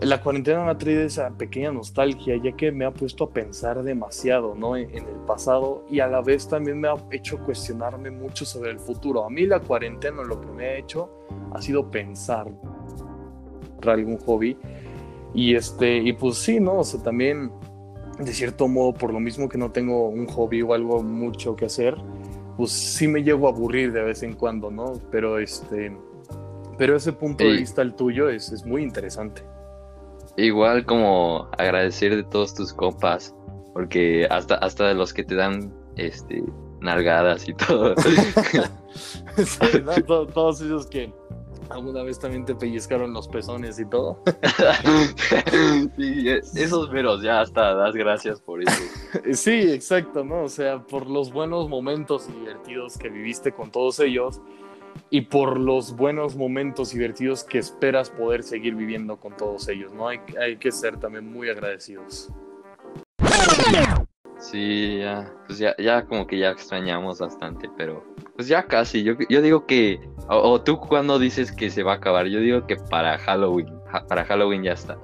la cuarentena me ha traído esa pequeña nostalgia, ya que me ha puesto a pensar demasiado ¿no? en, el pasado y a la vez también me ha hecho cuestionarme mucho sobre el futuro. A mí la cuarentena lo que me ha hecho ha sido pensar algún hobby y este y pues sí, ¿no? O sea, también de cierto modo por lo mismo que no tengo un hobby o algo mucho que hacer, pues sí me llego a aburrir de vez en cuando, ¿no? Pero este pero ese punto de vista el tuyo es, es muy interesante. Igual como agradecer de todos tus compas, porque hasta, hasta de los que te dan este nalgadas y todo. (laughs) todos esos que alguna vez también te pellizcaron los pezones y todo. (laughs) (laughs) sí, esos veros ya hasta das gracias por eso. Sí, exacto, ¿no? O sea, por los buenos momentos divertidos que viviste con todos ellos y por los buenos momentos divertidos que esperas poder seguir viviendo con todos ellos, ¿no? Hay, hay que ser también muy agradecidos. Sí, ya, pues ya, ya como que ya extrañamos bastante, pero pues ya casi, yo, yo digo que, o, tú cuando dices que se va a acabar, yo digo que para Halloween, para Halloween ya está.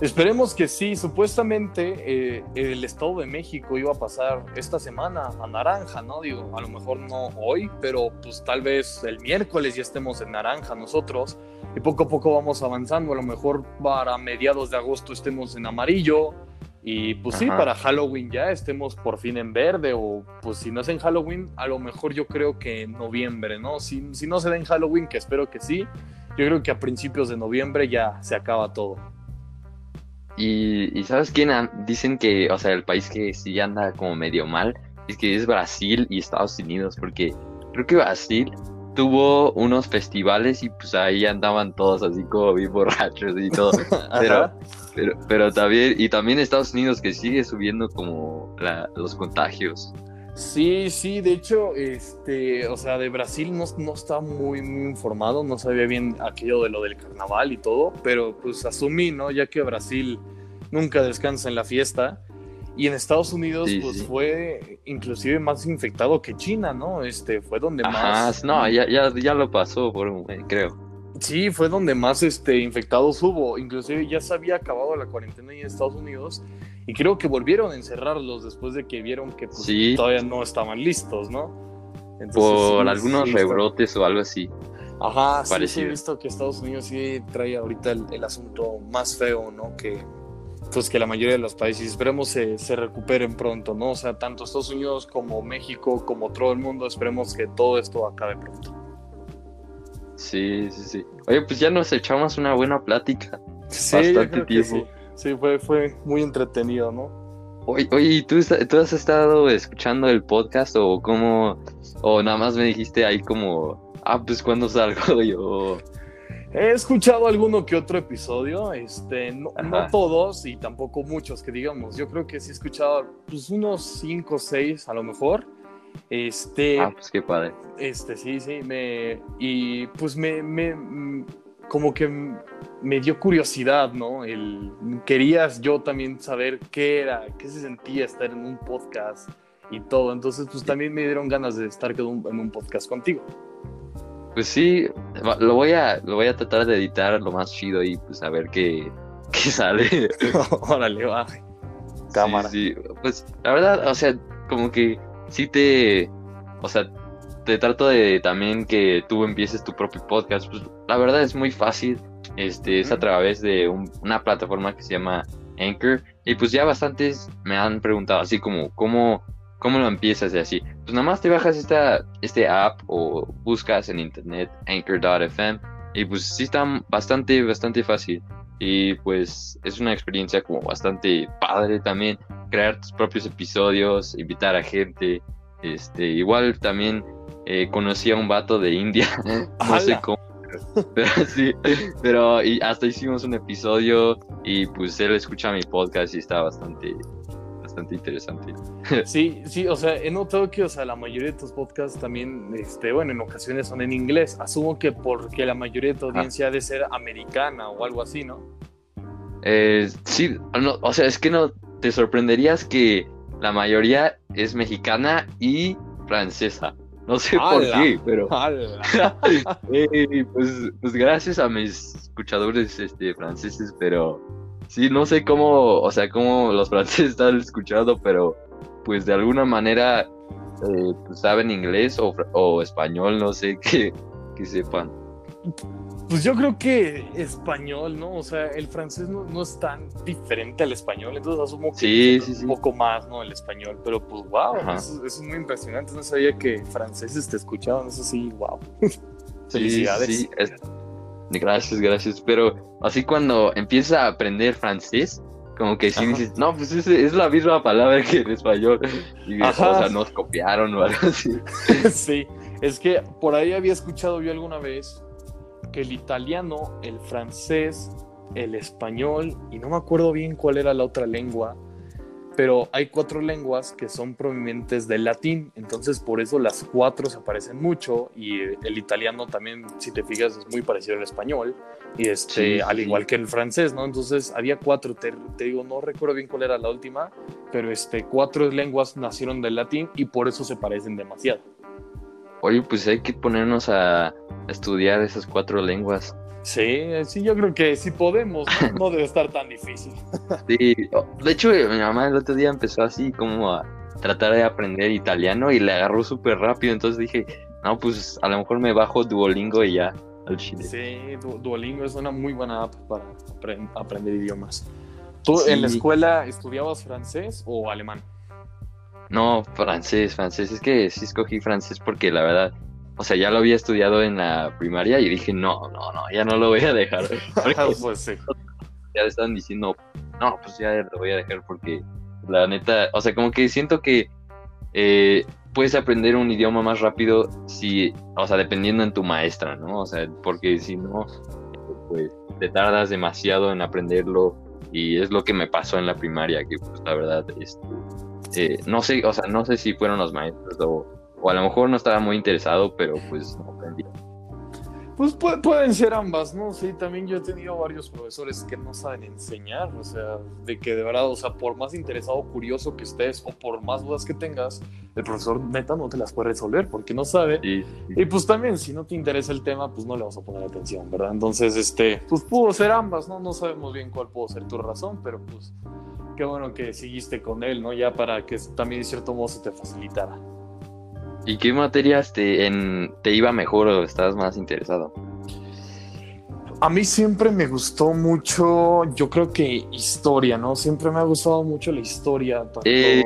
Esperemos que sí. Supuestamente eh, el Estado de México iba a pasar esta semana a naranja, ¿no? Digo, a lo mejor no hoy, pero pues tal vez el miércoles ya estemos en naranja nosotros. Y poco a poco vamos avanzando. A lo mejor para mediados de agosto estemos en amarillo. Y pues sí, para Halloween ya estemos por fin en verde. O pues si no es en Halloween, a lo mejor yo creo que en noviembre, ¿no? Si, si no se da en Halloween, que espero que sí, yo creo que a principios de noviembre ya se acaba todo. Y, ¿sabes quién? Dicen que, o sea, el país que sí anda como medio mal es que es Brasil y Estados Unidos, porque creo que Brasil tuvo unos festivales y pues ahí andaban todos así como bien borrachos y todo. (laughs) pero, pero, pero, también, y también Estados Unidos que sigue subiendo como los contagios. Sí, sí, de hecho, este, o sea, de Brasil no, no estaba muy, muy informado, no sabía bien aquello de lo del carnaval y todo, pero pues asumí, ¿no? Ya que Brasil nunca descansa en la fiesta. Y en Estados Unidos, pues fue inclusive más infectado que China, ¿no? Este, fue donde más. No, ya, ya, ya lo pasó, por un, creo. Sí, fue donde más este, infectados hubo. Inclusive ya se había acabado la cuarentena en Estados Unidos y creo que volvieron a encerrarlos después de que vieron que pues, todavía no estaban listos, ¿no? Por algunos rebrotes o algo así. Ajá, sí, he visto que Estados Unidos sí trae ahorita el, asunto más feo, ¿no? Que, pues que la mayoría de los países, esperemos se, se, recuperen pronto, ¿no? O sea, tanto Estados Unidos como México, como todo el mundo, esperemos que todo esto acabe pronto. Sí, sí, sí. Oye, pues ya nos echamos una buena plática. Sí, Bastante tiempo. Sí, fue, fue muy entretenido, ¿no? Oye, oye ¿tú, ¿tú has estado escuchando el podcast o cómo, o nada más me dijiste ahí como, ah, pues cuando salgo (laughs) yo? He escuchado alguno que otro episodio, este, no, todos y tampoco muchos que digamos. Yo creo que sí he escuchado pues unos cinco o seis a lo mejor. Este, ah, pues qué padre. Este, sí, sí, me, y pues me, me como que me dio curiosidad, ¿no? El, querías yo también saber qué era, qué se sentía estar en un podcast y todo. Entonces, pues también me dieron ganas de estar en un podcast contigo. Pues sí, lo voy a, lo voy a tratar de editar lo más chido y pues a ver qué, (laughs) qué sale. (laughs) Órale, va. Cámara. Sí, sí, pues la verdad, o sea, como que sí te, o sea, te trato de también que tú empieces tu propio podcast. Pues la verdad es muy fácil. Este, es a través de una plataforma que se llama Anchor. Y pues ya bastantes me han preguntado así como, ¿cómo, cómo lo empiezas y así? Pues nada más te bajas esta, este app o buscas en internet anchor.fm y pues sí está bastante, bastante fácil. Y pues es una experiencia como bastante padre también, crear tus propios episodios, invitar a gente. Este, igual también eh, conocí a un vato de India, (laughs) no sé cómo, pero (laughs) sí, pero y hasta hicimos un episodio y pues él escucha mi podcast y está bastante, bastante interesante. Sí, sí, o sea, he notado que, o sea, la mayoría de tus podcasts también, este, bueno, en ocasiones son en inglés. Asumo que porque la mayoría de tu audiencia ha de ser americana o algo así, ¿no? Eh, sí, no, o sea, es que no te sorprenderías que la mayoría es mexicana y francesa. No sé por qué, pero. (laughs) pues, pues, gracias a mis escuchadores este, franceses, pero sí, no sé cómo, o sea, cómo los franceses (laughs) están escuchando, pero pues de alguna manera eh, pues, saben inglés o, o, español, no sé, (laughs) que, que sepan. Pues yo creo que español, ¿no? O sea, el francés no, es tan diferente al español, entonces asumo que un poco más, ¿no? El español, pero pues wow, eso, es muy impresionante. No sabía que franceses te escuchaban, eso sí, wow. (laughs) Felicidades. Sí, Gracias, gracias. Pero así cuando empiezas a aprender francés, como que sí dices, no, pues es, es, la misma palabra que en español. Y o sea, nos copiaron o algo así. (laughs) sí, es que por ahí había escuchado yo alguna vez el italiano, el francés, el español y no me acuerdo bien cuál era la otra lengua, pero hay cuatro lenguas que son provenientes del latín, entonces por eso las cuatro se parecen mucho y el italiano también, si te fijas, es muy parecido al español y este, al igual que el francés, ¿no? Entonces había cuatro, te, digo, no recuerdo bien cuál era la última, pero este, cuatro lenguas nacieron del latín y por eso se parecen demasiado. Oye, pues hay que ponernos a estudiar esas cuatro lenguas. Sí, sí, yo creo que sí podemos, no, (laughs) debe estar tan difícil. Sí, de hecho, mi mamá el otro día empezó así como a tratar de aprender italiano y le agarró súper rápido, entonces dije, no, pues a lo mejor me bajo Duolingo y ya al chile. Sí, Duolingo es una muy buena app para aprender idiomas. ¿Tú en la escuela estudiabas francés o alemán? No, francés, francés. Es que sí escogí francés porque la verdad, o sea, ya lo había estudiado en la primaria y dije, no, no, no, ya no lo voy a dejar. (laughs) pues sí. Ya están diciendo, no, pues ya lo voy a dejar porque la neta, o sea, como que siento que eh, puedes aprender un idioma más rápido si, o sea, dependiendo en tu maestra, ¿no? O sea, porque si no, pues te tardas demasiado en aprenderlo y es lo que me pasó en la primaria, que pues la verdad, este eh, no sé, o sea, no sé si fueron los maestros o, a lo mejor no estaba muy interesado, pero pues no aprendí. Pues pueden ser ambas, ¿no? Sí, también yo he tenido varios profesores que no saben enseñar, o sea, de que de verdad, o sea, por más interesado o curioso que estés o por más dudas que tengas, el profesor neta no te las puede resolver porque no sabe. Y pues también, si no te interesa el tema, pues no le vas a poner atención, ¿verdad? Entonces, este, pues pudo ser ambas, ¿no? No sabemos bien cuál pudo ser tu razón, pero pues qué bueno que seguiste con él, ¿no? Ya para que también de cierto modo se te facilitara. ¿Y qué materias te, en, te iba mejor o estabas más interesado? A mí siempre me gustó mucho, yo creo que historia, ¿no? Siempre me ha gustado mucho la historia, tanto eh.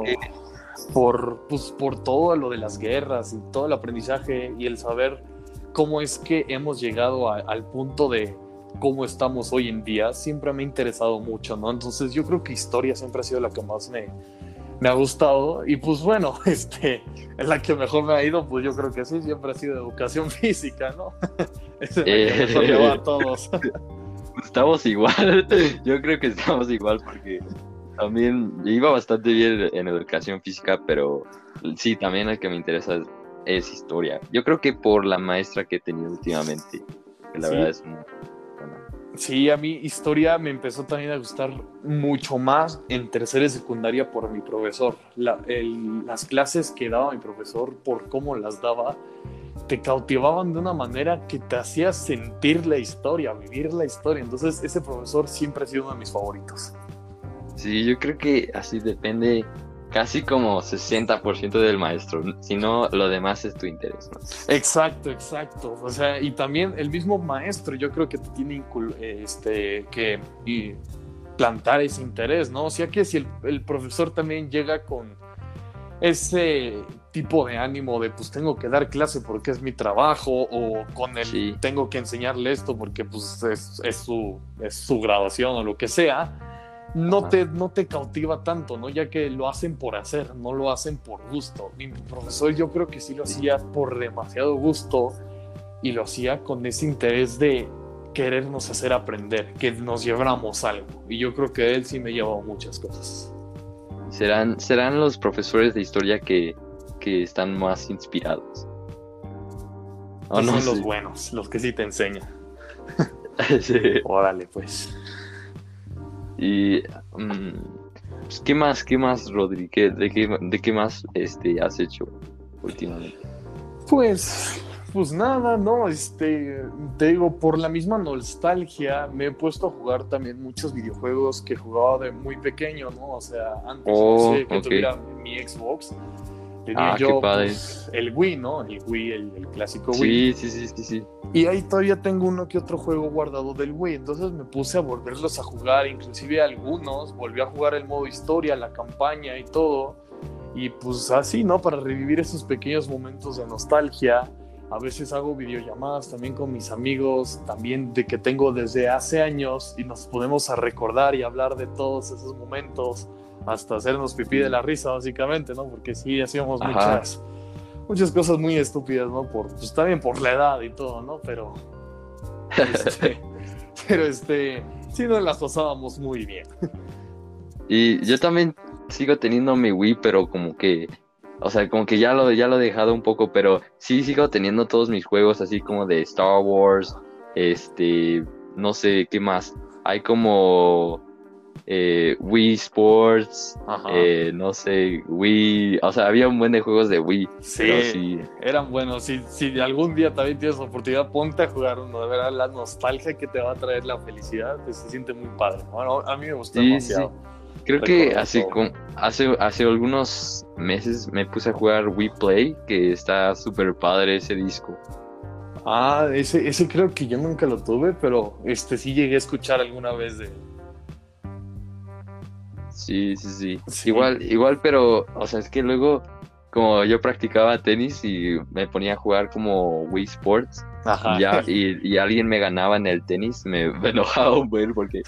por, pues, por todo lo de las guerras y todo el aprendizaje y el saber cómo es que hemos llegado al punto de, cómo estamos hoy en día, siempre me ha interesado mucho, ¿no? Entonces yo creo que historia siempre ha sido la que más me, me ha gustado y pues bueno, (laughs) este, en la que mejor me ha ido, pues yo creo que sí, siempre ha sido educación (laughs) física, ¿no? (laughs) es la que mejor me va a todos. Estamos igual, yo creo que estamos igual porque también iba bastante bien en educación física, pero sí, también el que me interesa es, historia. Yo creo que por la maestra que he tenido últimamente, que la verdad es muy Sí, a mí historia me empezó también a gustar mucho más en tercera y secundaria por mi profesor. las clases que daba mi profesor, por cómo las daba, te cautivaban de una manera que te hacía sentir la historia, vivir la historia. Entonces ese profesor siempre ha sido uno de mis favoritos. Sí, yo creo que así depende casi como 60% del maestro, si no, lo demás es tu interés, ¿no? Exacto, exacto. O sea, y también el mismo maestro, yo creo que te tiene este, que plantar ese interés, ¿no? O sea que si el, el profesor también llega con ese tipo de ánimo de pues tengo que dar clase porque es mi trabajo o con el tengo que enseñarle esto porque pues es, su, es su graduación o lo que sea, no te, no te cautiva tanto, ¿no? Ya que lo hacen por hacer, no lo hacen por gusto. Mi profesor yo creo que sí lo hacía por demasiado gusto y lo hacía con ese interés de querernos hacer aprender, que nos lleváramos algo. Y yo creo que él sí me llevó muchas cosas. Serán, serán los profesores de historia que, que están más inspirados. no son los buenos, los que sí te enseñan. (laughs) sí. Órale, pues. Y mm, pues, ¿qué más, qué más, Rodri? de, qué, ¿De qué más este, has hecho últimamente? Pues, pues nada, no, este, te digo, por la misma nostalgia me he puesto a jugar también muchos videojuegos que jugaba de muy pequeño, ¿no? O sea, antes oh, que tuviera mi Xbox, tenía ah, yo pues, el Wii, ¿no? El Wii, el, clásico Wii. Sí, sí, sí, sí, Y ahí todavía tengo uno que otro juego guardado del Wii. Entonces me puse a volverlos a jugar, inclusive algunos. Volví a jugar el modo historia, la campaña y todo. Y pues así, ¿no? Para revivir esos pequeños momentos de nostalgia. A veces hago videollamadas también con mis amigos, también de que tengo desde hace años y nos podemos a recordar y hablar de todos esos momentos hasta hacernos pipí de la risa, básicamente, ¿no? Porque sí, hacíamos muchas, muchas cosas muy estúpidas, ¿no? Por, pues también por la edad y todo, ¿no? Pero, este, (laughs) pero este, sí nos las pasábamos muy bien. Y yo también sigo teniendo mi Wii, pero como que, o sea, como que ya lo, ya lo he dejado un poco, pero sí sigo teniendo todos mis juegos así como de Star Wars, este, no sé qué más. Hay como eh, Wii Sports, eh, no sé, Wii, o sea, había un buen de juegos de Wii. Sí, eran buenos. Si, si algún día también tienes oportunidad, ponte a jugar uno, de verdad, la nostalgia que te va a traer la felicidad, pues, se siente muy padre. Bueno, a mí me gustó demasiado. Creo que así con, hace, hace algunos meses me puse a jugar Wii Play, que está súper padre ese disco. Ah, ese, ese creo que yo nunca lo tuve, pero este sí llegué a escuchar alguna vez de, Sí, sí, sí, Igual, igual, pero, o sea, es que luego, como yo practicaba tenis y me ponía a jugar como Wii Sports, Ya, y, alguien me ganaba en el tenis, me, enojaba un buen porque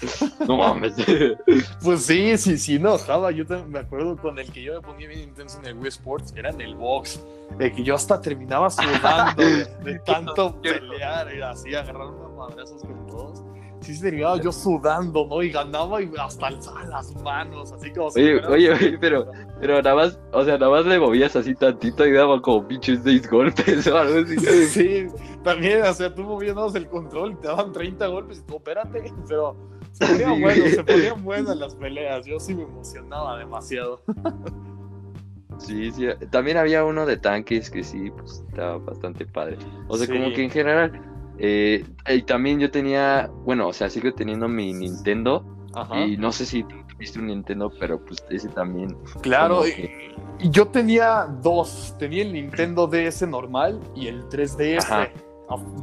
no mames. (laughs) Pues sí, sí, sí, enojaba. Yo me acuerdo con el que yo me ponía bien intenso en el Wii Sports, era en el box, de que yo hasta terminaba sudando de, (laughs) tanto pelear y así agarrar unos madrazos con todos sí se terminaba yo sudando, ¿no? Y ganaba y hasta alzaba las manos, así como Oye, oye, oye, pero, pero nada más, o sea, nada más le movías así tantito y daba como pinches seis golpes (laughs) o algo así. Sí, también, o sea, tú movías el control y te daban 30 golpes y tú, espérate, pero se ponían buenos, se ponían buenas las peleas, yo sí me emocionaba demasiado. Sí, sí, también había uno de tanques que sí, pues estaba bastante padre. O sea, como que en general eh, y también yo tenía, bueno, o sea, sigo teniendo mi Nintendo. Y no sé si tuviste un Nintendo, pero pues ese también. Claro, yo tenía dos. Tenía el Nintendo DS normal y el 3DS.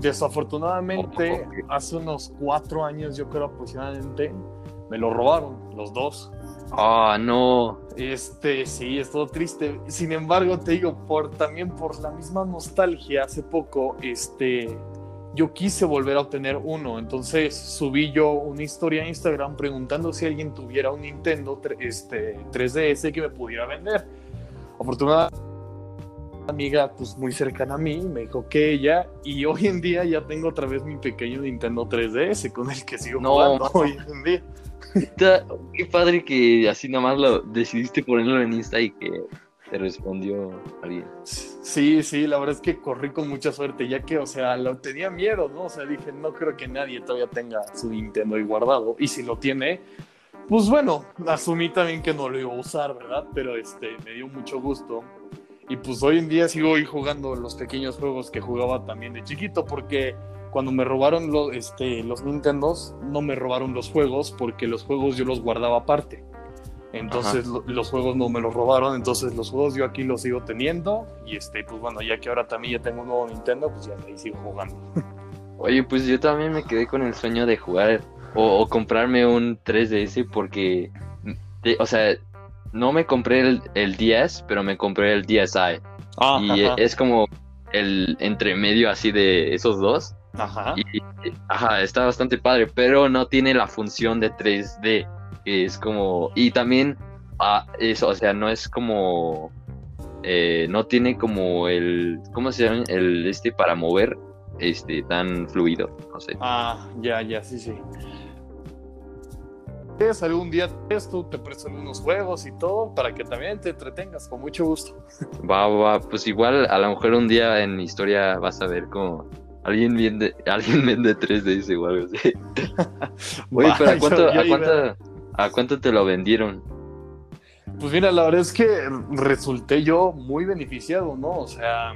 Desafortunadamente, hace unos cuatro años, yo creo aproximadamente, me lo robaron los dos. Ah, no. Este, sí, es todo triste. Sin embargo, te digo, por también por la misma nostalgia, hace poco, este, yo quise volver a obtener uno. Entonces subí yo una historia a Instagram preguntando si alguien tuviera un Nintendo este, 3DS que me pudiera vender. Afortunadamente, una amiga pues muy cercana a mí me dijo que ella y hoy en día ya tengo otra vez mi pequeño Nintendo 3DS con el que sigo jugando hoy en día. qué padre que así nomás lo decidiste ponerlo en Insta y que te respondió alguien. Sí, sí, la verdad es que corrí con mucha suerte, ya que, o sea, lo tenía miedo, ¿no? O sea, dije, no creo que nadie todavía tenga su Nintendo ahí guardado. Y si lo tiene, pues bueno, asumí también que no lo iba a usar, ¿verdad? Pero este, me dio mucho gusto. Y pues hoy en día sigo ahí jugando los pequeños juegos que jugaba también de chiquito, porque cuando me robaron los, este, los Nintendos, no me robaron los juegos, porque los juegos yo los guardaba aparte. Entonces lo- los juegos no me los robaron, entonces los juegos yo aquí los sigo teniendo y este, pues bueno, ya que ahora también ya tengo un nuevo Nintendo, pues ya ahí sigo jugando. (laughs) Oye, pues yo también me quedé con el sueño de jugar o, o comprarme un 3DS porque, o sea, no me compré el, el 10, pero me compré el DSi. Ah, y ajá, es como el entremedio así de esos dos. ajá. Y, ajá, está bastante padre, pero no tiene la función de 3D. Es como. Y también, ah, eso, o sea, no es como. eh, no tiene como el. ¿Cómo se llama? El este para mover. Este, tan fluido. No sé. Ah, ya, ya, sí, sí. ¿Quieres algún día esto? Te presto unos juegos y todo para que también te entretengas, con mucho gusto. (laughs) Va, va, pues igual a lo mejor un día en mi historia vas a ver como. Alguien vende, (laughs) alguien vende 3DS o algo así. (laughs) Oye, Va, pero ¿a cuánto, a, cuánto, ¿a cuánto te lo vendieron? Pues mira, la verdad es que resulté yo muy beneficiado, ¿no? O sea,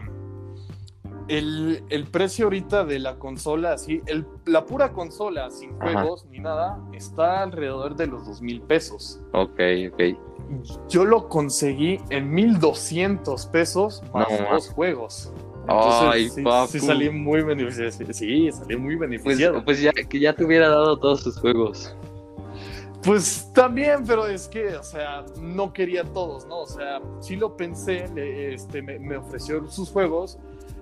el, el precio ahorita de la consola, así, el, la pura consola sin Ajá. juegos ni nada, está alrededor de los dos mil pesos. Ok, ok. Yo lo conseguí en 1200 pesos más No, dos juegos. Ay, sí, papu. sí salí muy beneficiado. Sí, salí muy Pues, beneficiado. pues ya que ya te hubiera dado todos sus juegos. Pues también, pero es que, o sea, no quería todos, ¿no? O sea, sí lo pensé, le- este, me, me ofreció sus juegos,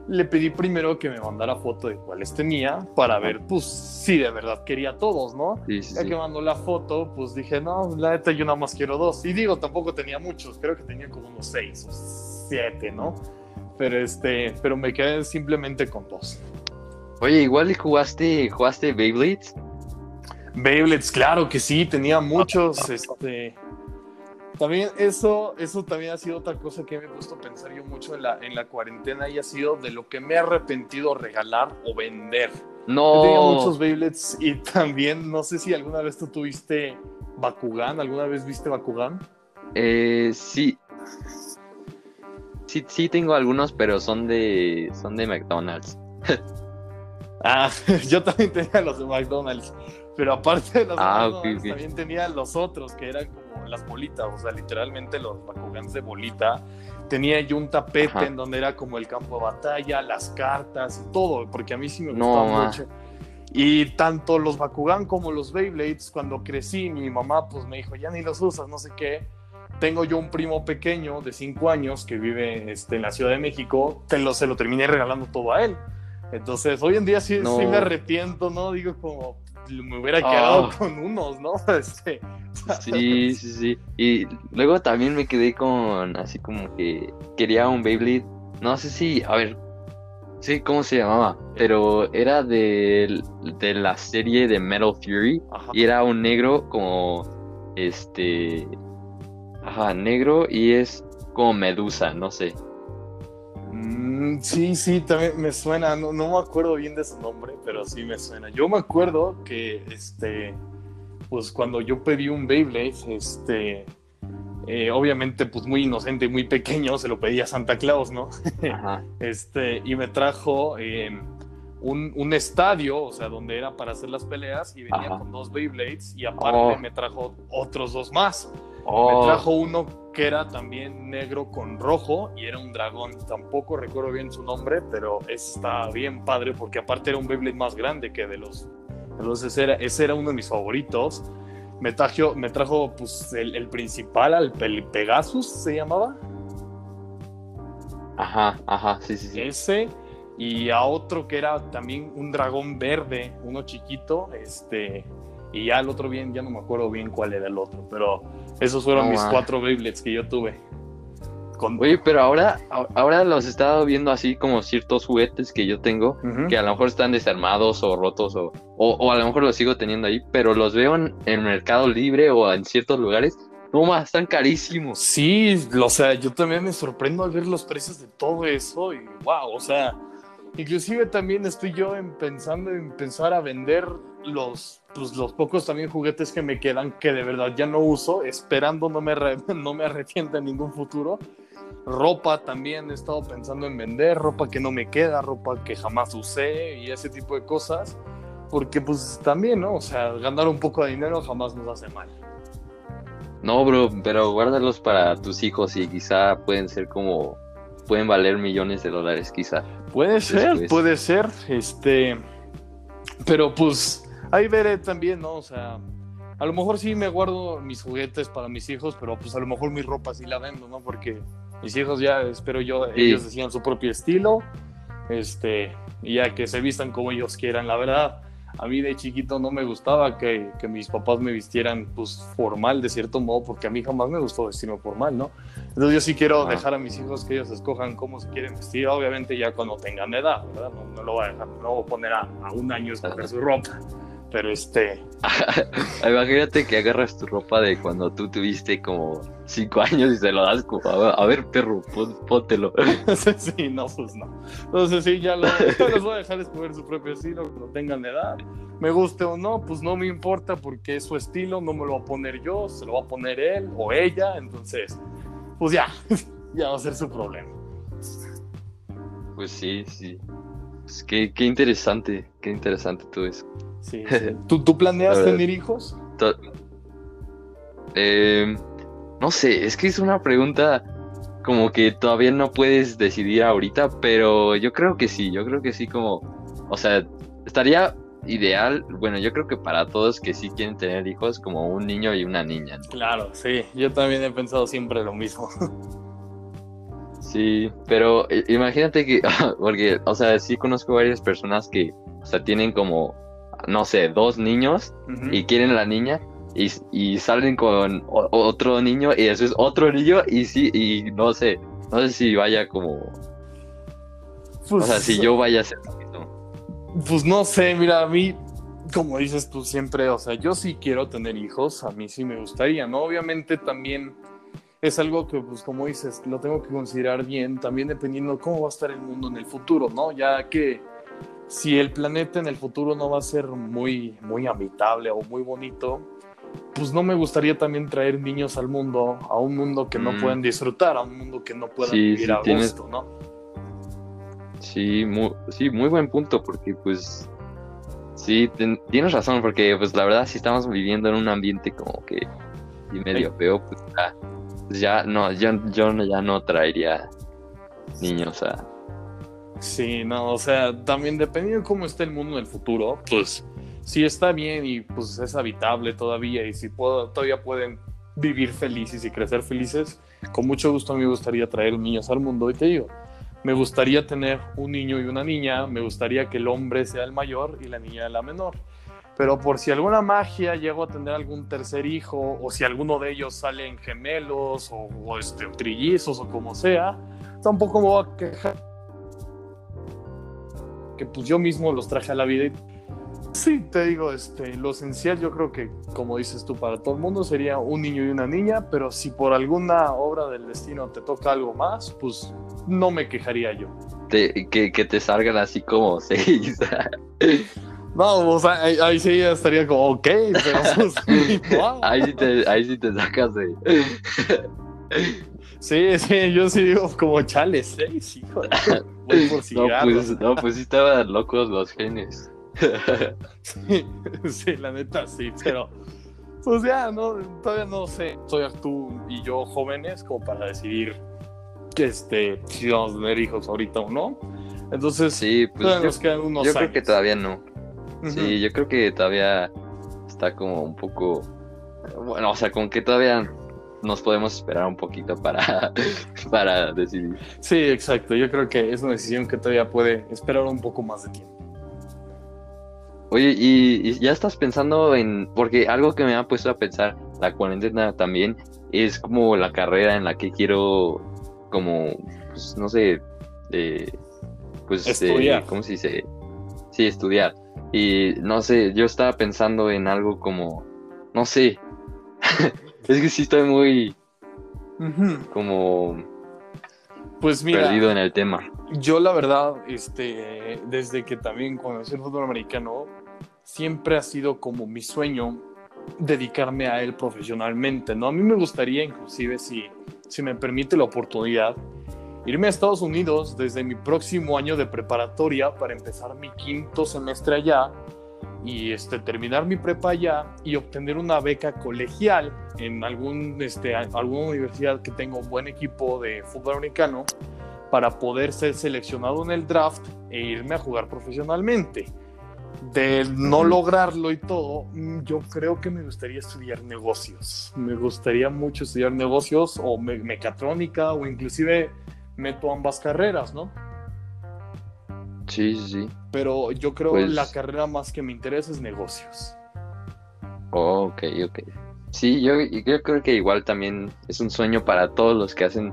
le pedí primero que me mandara foto de cuáles tenía para ver, pues, si de verdad quería todos, ¿no? Sí, sí, Ya sí. que mandó la foto, pues dije, no, la neta yo nada más quiero dos. Y digo, tampoco tenía muchos, creo que tenía como unos seis o siete, ¿no? Pero este, pero me quedé simplemente con dos. Oye, igual jugaste, jugaste Beyblades. Beyblades, claro que sí, tenía muchos, este... También eso, eso también ha sido otra cosa que me he puesto a pensar yo mucho en la, en la cuarentena y ha sido de lo que me he arrepentido regalar o vender. Yo tenía No. muchos Beyblades y (laughs) también, no sé si alguna vez tú tuviste Bakugan, ¿alguna vez viste Bakugan? Eh, sí. Sí, sí tengo algunos, pero son de, son de McDonald's. (laughs) Ah, (laughs) yo también tenía los de McDonald's, pero aparte de de Ah, ok, McDonald's, ok. también tenía los otros que eran como las bolitas, o sea, literalmente los Bakugans de bolita. Tenía yo un tapete Ajá. en donde era como el campo de batalla, las cartas y todo, porque a mí sí me gustaba mucho. Y tanto los Bakugan como los Beyblades, cuando crecí, mi mamá pues me dijo, ya ni los usas, no sé qué. Tengo yo un primo pequeño de 5 años que vive este, en la Ciudad de México, te lo, se lo terminé regalando todo a él. Entonces, hoy en día sí, No. sí me arrepiento, ¿no? Digo, como me hubiera Ah. quedado con unos, ¿no? (laughs) Este, Sí, sí, sí. Y luego también me quedé con así como que quería un Beyblade. No sé si, a ver, sí, cómo se llamaba, pero era de, de la serie de Metal Fury Ajá. y era un negro como este, ajá, negro y es como Medusa, no sé. Mm, sí, sí, también me suena, no, no me acuerdo bien de su nombre, pero sí me suena. Yo me acuerdo que, este, pues cuando yo pedí un Beyblade, este, eh, obviamente pues muy inocente, muy pequeño, se lo pedí a Santa Claus, ¿no? Ajá. (laughs) Este, y me trajo eh, un, un estadio, o sea, donde era para hacer las peleas, y venía Ajá. con dos Beyblades, y aparte Oh. me trajo otros dos más. Me Oh, trajo uno que era también negro con rojo y era un dragón. Tampoco recuerdo bien su nombre, pero está bien padre porque aparte era un Beyblade más grande que de los. Entonces era, ese era uno de mis favoritos. Me trajo, me trajo pues, el, el principal, el Pegasus se llamaba. ajá, ajá, sí, sí, sí. Ese. Y a otro que era también un dragón verde, uno chiquito. Este. Y ya el otro bien, ya no me acuerdo bien cuál era el otro, pero esos fueron No, mis cuatro Beyblades que yo tuve. Con, Oye, pero ahora, ahora los he estado viendo así como ciertos juguetes que yo tengo, que a lo mejor están desarmados o rotos o, o, o a lo mejor los sigo teniendo ahí, pero los veo en el Mercado Libre o en ciertos lugares. No más, están carísimos. Sí, o sea, yo también me sorprendo al ver los precios de todo eso y wow, o sea, inclusive también estoy yo en pensando en pensar a vender los, pues, los pocos también juguetes que me quedan que de verdad ya no uso, esperando no me, (laughs) no me arrepienta en ningún futuro. Ropa también he estado pensando en vender, ropa que no me queda, ropa que jamás usé y ese tipo de cosas, porque pues también, ¿no? O sea, ganar un poco de dinero jamás nos hace mal. No, bro, pero guárdalos para tus hijos y quizá pueden ser como, pueden valer millones de dólares, quizá. Puede ser, puede ser, este, pero pues ahí veré también, ¿no? O sea, a lo mejor sí me guardo mis juguetes para mis hijos, pero pues a lo mejor mi ropa sí la vendo, ¿no? Porque mis hijos ya, espero yo, ellos decían su propio estilo, este, y ya que se vistan como ellos quieran, la verdad a mí de chiquito no me gustaba que, que, mis papás me vistieran pues formal de cierto modo, porque a mí jamás me gustó vestirme formal, ¿no? Entonces yo sí quiero dejar a mis hijos que ellos escojan cómo se quieren vestir, obviamente ya cuando tengan edad, ¿verdad? No, lo voy a dejar, no voy a poner a, a un año escoger su ropa. Pero este. (laughs) Imagínate que agarras tu ropa de cuando tú tuviste como cinco años y se lo das como, a ver, perro, póntelo. (laughs) sí, no, pues no. Entonces sí, ya lo, los voy a dejar escoger su propio estilo, cuando tengan edad. Me guste o no, pues no me importa porque es su estilo, no me lo va a poner yo, se lo va a poner él o ella, entonces, pues ya, (laughs) ya va a ser su problema. Pues sí, sí. Pues qué, qué interesante, qué interesante todo eso. (laughs) Sí, ¿Tú, ¿Tú, planeas tener hijos? Eh, no sé, es que es una pregunta como que todavía no puedes decidir ahorita, pero yo creo que sí, yo creo que sí como, o sea, estaría ideal, bueno, yo creo que para todos que sí quieren tener hijos, como un niño y una niña. Claro, sí, yo también he pensado siempre lo mismo. (laughs) Sí, pero eh, imagínate que, (laughs) porque, o sea, sí conozco varias personas que, o sea, tienen como no sé, dos niños y quieren a la niña y, salen con otro niño y eso es otro niño y sí, y no sé, no sé si vaya como... o sea, si yo vaya a ser... Pues no sé, mira, a mí, como dices tú siempre, o sea, yo sí quiero tener hijos, a mí sí me gustaría, ¿no? Obviamente también es algo que, pues como dices, lo tengo que considerar bien, también dependiendo cómo va a estar el mundo en el futuro, ¿no? Ya que si el planeta en el futuro no va a ser muy, muy habitable o muy bonito, pues no me gustaría también traer niños al mundo, a un mundo que no mm. puedan disfrutar, a un mundo que no puedan vivir a gusto, ¿no? Sí muy, sí, muy buen punto, porque pues sí, tienes razón, porque pues la verdad si estamos viviendo en un ambiente como que y medio feo, pues ya, ya no, yo, yo ya no traería niños a, Sí, no, o sea, también dependiendo de cómo esté el mundo en el futuro, pues si está bien y pues es habitable todavía y si todavía pueden vivir felices y crecer felices, con mucho gusto me gustaría traer niños al mundo y te digo, me gustaría tener un niño y una niña, me gustaría que el hombre sea el mayor y la niña la menor. Pero por si alguna magia llego a tener algún tercer hijo o si alguno de ellos salen gemelos o, este, trillizos o como sea, tampoco me voy a quejar pues yo mismo los traje a la vida. Y, sí, te digo, este, lo esencial yo creo que, como dices tú, para todo el mundo sería un niño y una niña, pero si por alguna obra del destino te toca algo más, pues no me quejaría yo. que, que, te salgan así como (laughs) seis. No, o sea, ahí, sí ya estaría como, ok, pero pues, (laughs) (laughs) ahí, sí te, ahí sí te sacas de... Sí, sí, yo sí digo como chale, seis, hijo. Voy (laughs) por no, pues, no, pues sí estaban locos los genes. (laughs) sí, la neta sí, pero pues ya, no, todavía no sé. Soy tú y yo jóvenes como para decidir que este, si vamos a tener hijos ahorita o no. Entonces, sí, pues yo, nos quedan unos yo creo que todavía no. Sí, yo creo que todavía está como un poco, bueno, o sea, como que todavía nos podemos esperar un poquito para, (laughs) para decidir. Sí, exacto. Yo creo que es una decisión que todavía puede esperar un poco más de tiempo. Oye, y, ya estás pensando en, porque algo que me ha puesto a pensar la cuarentena también es como la carrera en la que quiero, como, pues, no sé, pues, estudiar. ¿cómo se dice? Sí, estudiar. Y no sé, yo estaba pensando en algo como, no sé, (laughs) Es que sí estoy muy como pues mira, perdido en el tema. Yo la verdad, este, desde que también conocí el fútbol americano, siempre ha sido como mi sueño dedicarme a él profesionalmente, ¿no? A mí me gustaría inclusive si, si me permite la oportunidad irme a Estados Unidos desde mi próximo año de preparatoria para empezar mi quinto semestre allá y este, terminar mi prepa allá y obtener una beca colegial en algún, este, alguna universidad que tenga un buen equipo de fútbol americano para poder ser seleccionado en el draft e irme a jugar profesionalmente. De no lograrlo y todo, yo creo que me gustaría estudiar negocios. Me gustaría mucho estudiar negocios o mecatrónica o inclusive meto ambas carreras, ¿no? Sí, sí. Pero yo creo que Pues- la carrera más que me interesa es negocios. Oh, ok, ok. Sí, yo, yo creo que igual también es un sueño para todos los que hacen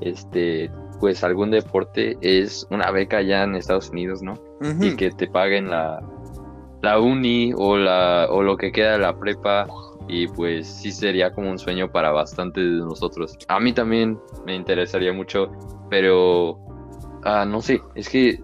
este pues algún deporte es una beca allá en Estados Unidos, ¿no? Y que te paguen la, la uni o la o lo que queda de la prepa y pues sí sería como un sueño para bastantes de nosotros. A mí también me interesaría mucho, pero ah, no sé, es que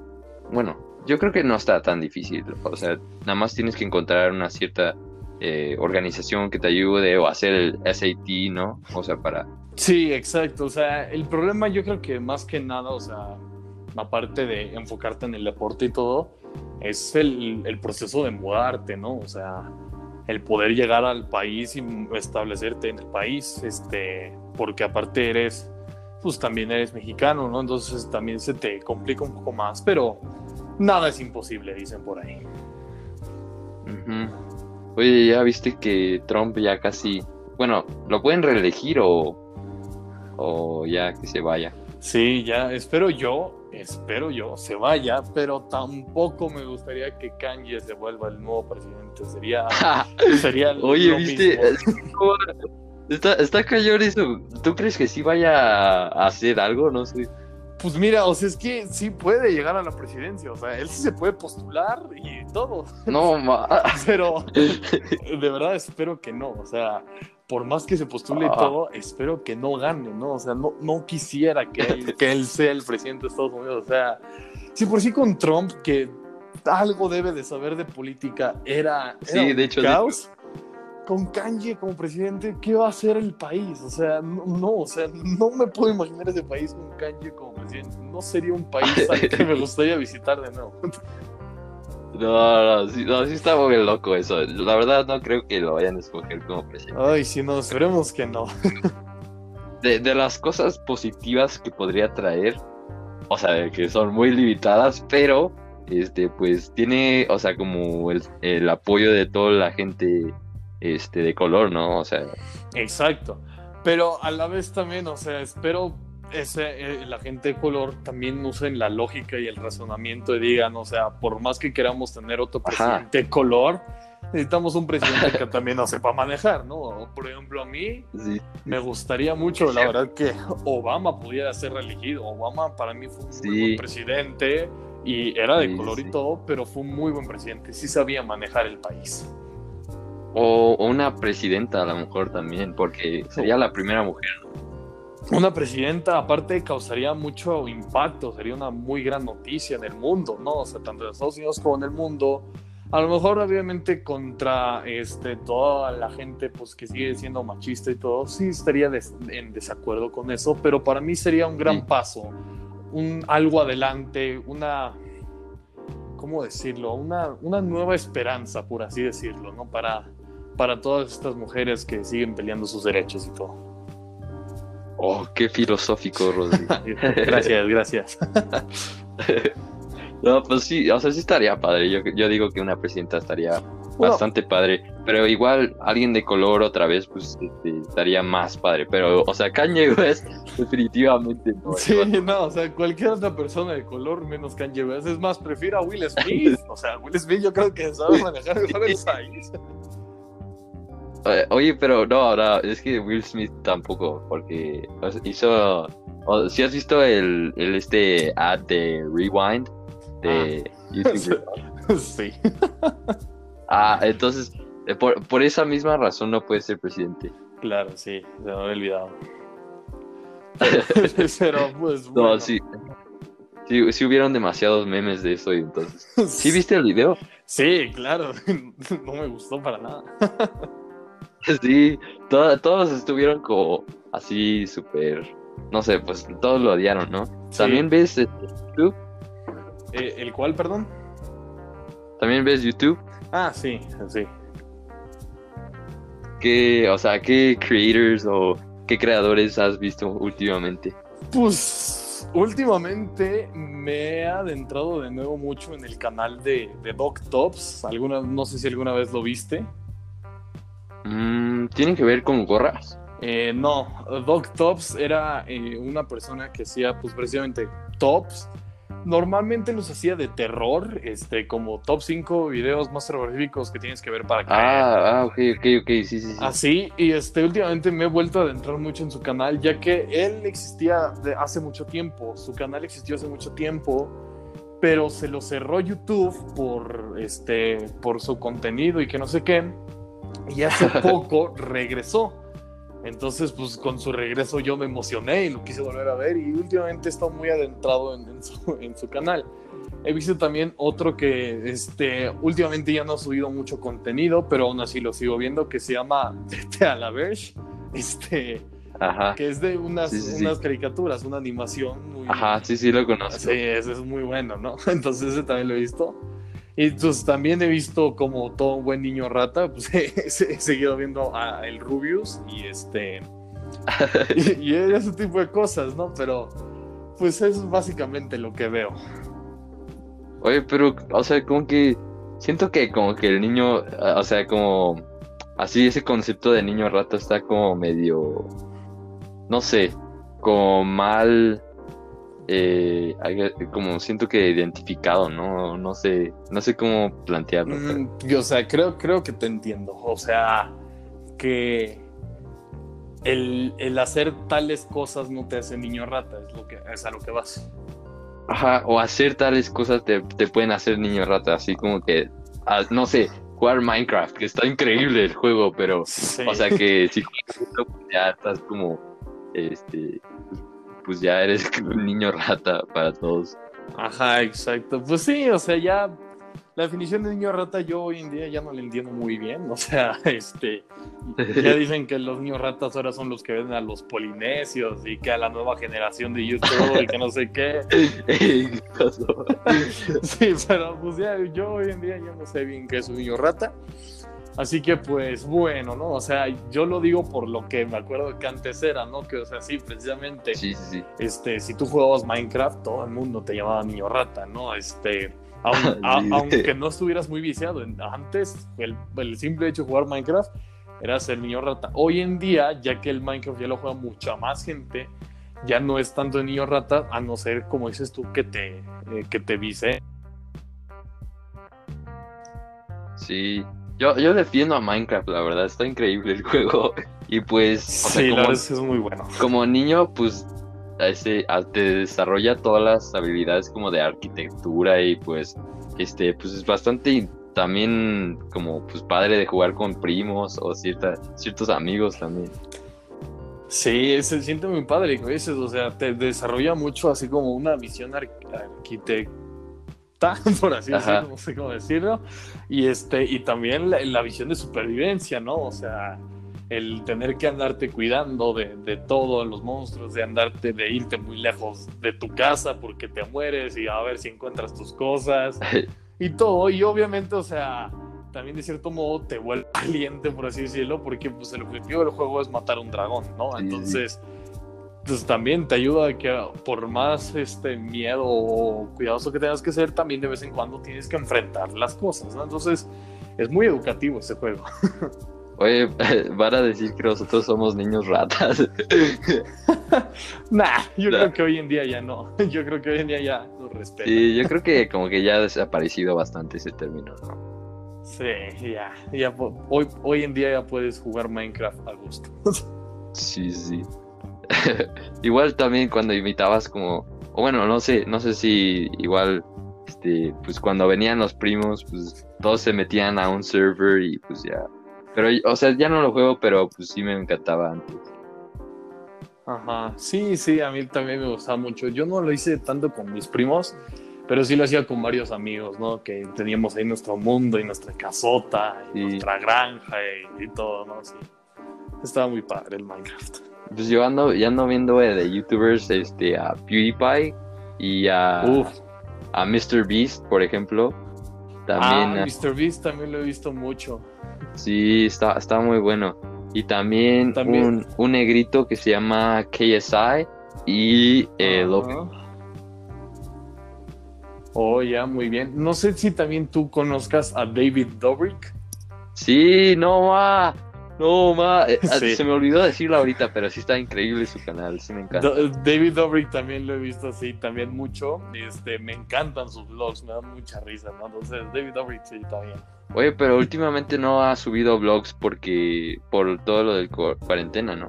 bueno, yo creo que no está tan difícil, o sea, nada más tienes que encontrar una cierta eh, organización que te ayude o hacer el SAT, ¿no? O sea, para Sí, exacto. O sea, el problema yo creo que más que nada, o sea, aparte de enfocarte en el deporte y todo, es el, el proceso de mudarte, ¿no? O sea, el poder llegar al país y establecerte en el país, este, porque aparte eres, pues también eres mexicano, ¿no? Entonces también se te complica un poco más, pero nada es imposible, dicen por ahí. Oye, ¿ya viste que Trump ya casi, bueno, lo pueden reelegir o, o ya que se vaya? Sí, ya, espero yo, espero yo, se vaya, pero tampoco me gustaría que Kanye se vuelva el nuevo presidente. Sería, (laughs) sería Oye, ¿viste? Está, está cañón eso. ¿Tú crees que sí vaya a hacer algo? No sé. Pues mira, o sea, es que sí puede llegar a la presidencia, o sea, él sí se puede postular y todo, No, (laughs) ma. pero de verdad espero que no, o sea, por más que se postule y Ah. todo, espero que no gane, ¿no? O sea, no, no quisiera que él, (laughs) que él sea el presidente de Estados Unidos, o sea, si por sí con Trump, que algo debe de saber de política, era, era Sí, un de hecho, caos. Con Kanye como presidente, ¿qué va a hacer el país? O sea, no, no, o sea, no me puedo imaginar ese país con Kanye como presidente. No sería un país al que me gustaría visitar de nuevo. (laughs) No, no, sí, no, sí está muy loco eso. La verdad no creo que lo vayan a escoger como presidente. Ay, sí, no, esperemos que no. (laughs) De, de las cosas positivas que podría traer, o sea, que son muy limitadas, pero este, pues tiene, o sea, como el, el apoyo de toda la gente este, de color, ¿no? O sea, Exacto. Pero a la vez también, o sea, espero ese, eh, la gente de color también usen la lógica y el razonamiento y digan, o sea, por más que queramos tener otro presidente de color, necesitamos un presidente que (laughs) también nos sepa manejar, ¿no? Por ejemplo, a mí sí, me gustaría mucho, la verdad, que Obama pudiera ser reelegido. Obama para mí fue un muy Sí. buen presidente y era de Sí, color y todo, pero fue un muy buen presidente. Sí sabía manejar el país. O, o una presidenta a lo mejor también, porque sería la primera mujer. Una presidenta, aparte, causaría mucho impacto, sería una muy gran noticia en el mundo, ¿no? O sea, tanto en Estados Unidos como en el mundo. A lo mejor, obviamente, contra este, toda la gente pues, que sigue siendo machista y todo, sí estaría des- en desacuerdo con eso, pero para mí sería un gran Sí. paso, un, algo adelante, una, ¿cómo decirlo? Una, una nueva esperanza, por así decirlo, ¿no? Para, para todas estas mujeres que siguen peleando sus derechos y todo. Oh, qué filosófico, Rodri. (laughs) Gracias, gracias. No, pues sí, o sea, sí estaría padre. Yo, yo digo que una presidenta estaría Bueno. bastante padre. Pero igual alguien de color otra vez, pues este, estaría más padre. Pero, o sea, Kanye West (laughs) definitivamente no. Sí, no, o sea, cualquier otra persona de color menos Kanye West. Es más, prefiero a Will Smith. (laughs) O sea, Will Smith yo creo que sabe manejar mejor el país. Eh, Oye, pero no, no, es que Will Smith tampoco, porque hizo... o- si has visto el, el este ad de Rewind de YouTube? (laughs) Sí. (laughs) Ah, entonces, eh, por, por esa misma razón no puede ser presidente. Claro, sí, se me había olvidado. (laughs) Pero, pues, No, sí. Sí, sí hubieron demasiados memes de eso y entonces... ¿Sí viste el video? Sí, claro. No me gustó para nada. (laughs) Sí, to- todos estuvieron como así súper... No sé, pues todos lo odiaron, ¿no? Sí. ¿También ves este, YouTube? Eh, ¿El cual, perdón? ¿También ves YouTube? Ah, sí, sí. ¿Qué, o sea, qué creators o qué creadores has visto últimamente? Pues últimamente me he adentrado de nuevo mucho en el canal de, de Doc Tops. Alguna, no sé si alguna vez lo viste. Mm, ¿Tienen que ver con gorras? Eh, no, Doc Tops era eh, una persona que hacía pues precisamente tops. Normalmente los hacía de terror, este, como top 5 videos más terroríficos que tienes que ver para caer. Ah, ah, ok, ok, ok, sí, sí, sí. Así, y este, últimamente me he vuelto a adentrar mucho en su canal, ya que él existía de hace mucho tiempo, su canal existió hace mucho tiempo, pero se lo cerró YouTube por, este, por su contenido y que no sé qué, y hace (laughs) poco regresó. Entonces, pues con su regreso yo me emocioné y lo quise volver a ver y últimamente he estado muy adentrado en, en su, (laughs) en su canal. He visto también otro que este, últimamente ya no ha subido mucho contenido, pero aún así lo sigo viendo, que se llama (laughs) Vete a la Verge, este, Ajá. que es de unas, Sí, sí, sí. unas caricaturas, una animación muy... Ajá, sí, sí, lo conozco. Sí, ese es muy bueno, ¿no? Entonces ese también lo he visto. Pues también he visto como todo un buen niño rata, pues (laughs) he, he seguido viendo a el Rubius y este... y, (laughs) y ese tipo de cosas, ¿no? Pero pues es básicamente lo que veo. Oye, pero, o sea, como que siento que como que el niño, ah, o sea, como así ese concepto de niño rata está como medio, no sé, como mal, eh, hay- como siento que identificado, ¿no? No sé, no sé cómo plantearlo. Mm, yo, o sea, creo, creo que te entiendo. O sea, que el, el hacer tales cosas no te hace niño rata, es, lo que, es a lo que vas. Ajá, o hacer tales cosas te, te pueden hacer niño rata, así como que, ah, no sé, jugar Minecraft, que está increíble el juego, pero, Sí. o sea que si juegas ya estás como, este, pues ya eres (laughs) un niño rata para todos. Ajá, exacto. Pues sí, o sea, ya la definición de niño rata yo hoy en día ya no la entiendo muy bien. (laughs) O sea, este, ya (laughs) dicen que los niños ratas ahora son los que ven a los polinesios y que a la nueva generación de YouTube y que no sé qué. Sí, pero pues ya yo hoy en día ya no sé bien qué es un niño rata. Así que pues bueno, ¿no? O sea, yo lo digo por lo que me acuerdo que antes era, ¿no? Que o sea, sí, precisamente, Sí, sí, sí. este, si tú jugabas Minecraft, todo el mundo te llamaba niño rata, ¿no? Este, aun- (laughs) a- aunque no estuvieras muy viciado, antes el, el simple hecho de jugar Minecraft era ser niño rata. Hoy en día, ya que el Minecraft ya lo juega mucha más gente, ya no es tanto de niño rata, a no ser, como dices tú, que te, eh, que te vice. Sí. Yo, yo defiendo a Minecraft, la verdad, está increíble el (laughs) juego. Y pues, o sea, Sí, la como, verdad es muy bueno. como niño, pues a ese, te desarrolla todas las habilidades como de arquitectura y pues, este, pues es bastante también como pues padre de jugar con primos o cierta, ciertos amigos también. Sí, se siente muy padre, como dices, o sea, te desarrolla mucho así como una visión ar- (laughs) por así Ajá. decirlo, no sé cómo decirlo, y este, y también la, la visión de supervivencia, ¿no? O sea, el tener que andarte cuidando de, de todo, los monstruos, de andarte, de irte muy lejos de tu casa porque te mueres y a ver si encuentras tus cosas (laughs) y todo, y obviamente, o sea, también de cierto modo te vuelve (laughs) valiente, por así decirlo, porque pues el objetivo del juego es matar un dragón, ¿no? Sí, Entonces, pues también te ayuda a que por más este miedo o cuidadoso que tengas que ser, también de vez en cuando tienes que enfrentar las cosas, ¿no? Entonces, es muy educativo ese juego. (laughs) Oye, (laughs) van a decir que nosotros somos niños ratas. (laughs) Nah, yo Nah. creo que hoy en día ya no. Yo creo que hoy en día ya lo respetan. Sí, yo creo que como que ya ha desaparecido bastante ese término, ¿no? Sí, ya. ya hoy, hoy en día ya puedes jugar Minecraft a gusto. Sí, sí. (laughs) igual también cuando invitabas como, o bueno, no sé, no sé si igual, este, pues cuando venían los primos, pues todos se metían a un server y pues ya. Pero, o sea, ya no lo juego, pero pues sí me encantaba antes. Ajá, sí, sí, a mí también me gustaba mucho. Yo no lo hice tanto con mis primos, pero sí lo hacía con varios amigos, ¿no? Que teníamos ahí nuestro mundo y nuestra casota y Sí. nuestra granja y, y todo, ¿no? Sí. Estaba muy padre el Minecraft. Pues yo ando, ya ando viendo eh, de youtubers, este, a PewDiePie y a, Uf, a MrBeast, por ejemplo. También, ah, ah, Mr. Beast también lo he visto mucho. sí, está, está muy bueno. Y también, También. Un, un negrito que se llama KSI y eh. Logan. Oh, ya, muy bien. No sé si también tú conozcas a David Dobrik. Sí, no ma, no ma. Eh, ah, Sí. Se me olvidó decirlo ahorita, pero sí está increíble su canal, sí me encanta. David Dobrik también lo he visto así, también mucho. Este, me encantan sus vlogs, me dan mucha risa, ¿no? Entonces, David Dobrik sí, también. Oye, pero últimamente no ha subido vlogs porque por todo lo del cu- cuarentena, ¿no?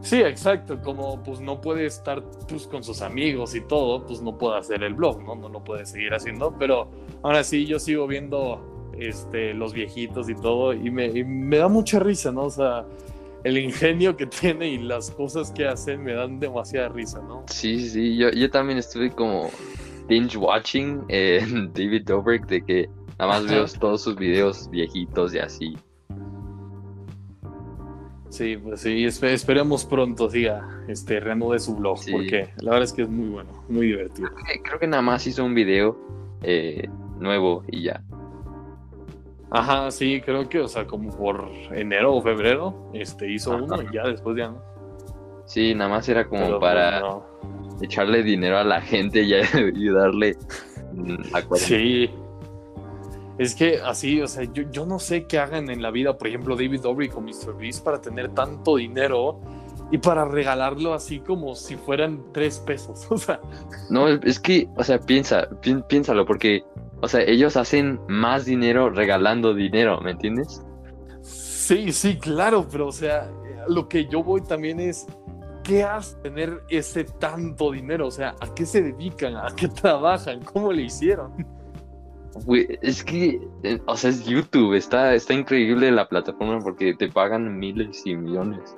Sí, exacto. Como pues no puede estar pues, con sus amigos y todo, pues no puede hacer el blog, ¿no? No lo puede seguir haciendo. Pero ahora sí, yo sigo viendo este, los viejitos y todo, y me, y me da mucha risa, ¿no? O sea, el ingenio que (laughs) tiene y las cosas que hacen me dan demasiada risa, ¿no? Sí, sí, yo, yo también estuve como binge watching eh, (laughs) David Dobrik de que nada más veo todos sus videos viejitos y así. Sí, pues sí, espe- esperemos pronto siga, este, reanude su blog, Sí. porque la verdad es que es muy bueno, muy divertido. Creo que, creo que nada más hizo un video eh, nuevo y ya. Ajá, sí, creo que, o sea, como por enero o febrero, este, hizo Ajá. uno y ya después ya no. Sí, nada más era como Pero, para no. echarle dinero a la gente y, (laughs) y darle mm, cuarentena. Sí. Es que así, o sea, yo, yo no sé qué hagan en la vida, por ejemplo, David Dobrik o Mr. Beast para tener tanto dinero y para regalarlo así como si fueran tres pesos. (laughs) O sea, No, es que, o sea, piensa, pi- piénsalo, porque, o sea, ellos hacen más dinero regalando dinero, ¿me entiendes? sí, sí, claro, pero o sea, lo que yo voy también es, ¿qué hace tener ese tanto dinero? O sea, ¿a qué se dedican? ¿A qué trabajan? ¿Cómo le hicieron? Es que, eh, o sea, es YouTube, está, está increíble la plataforma porque te pagan miles y millones.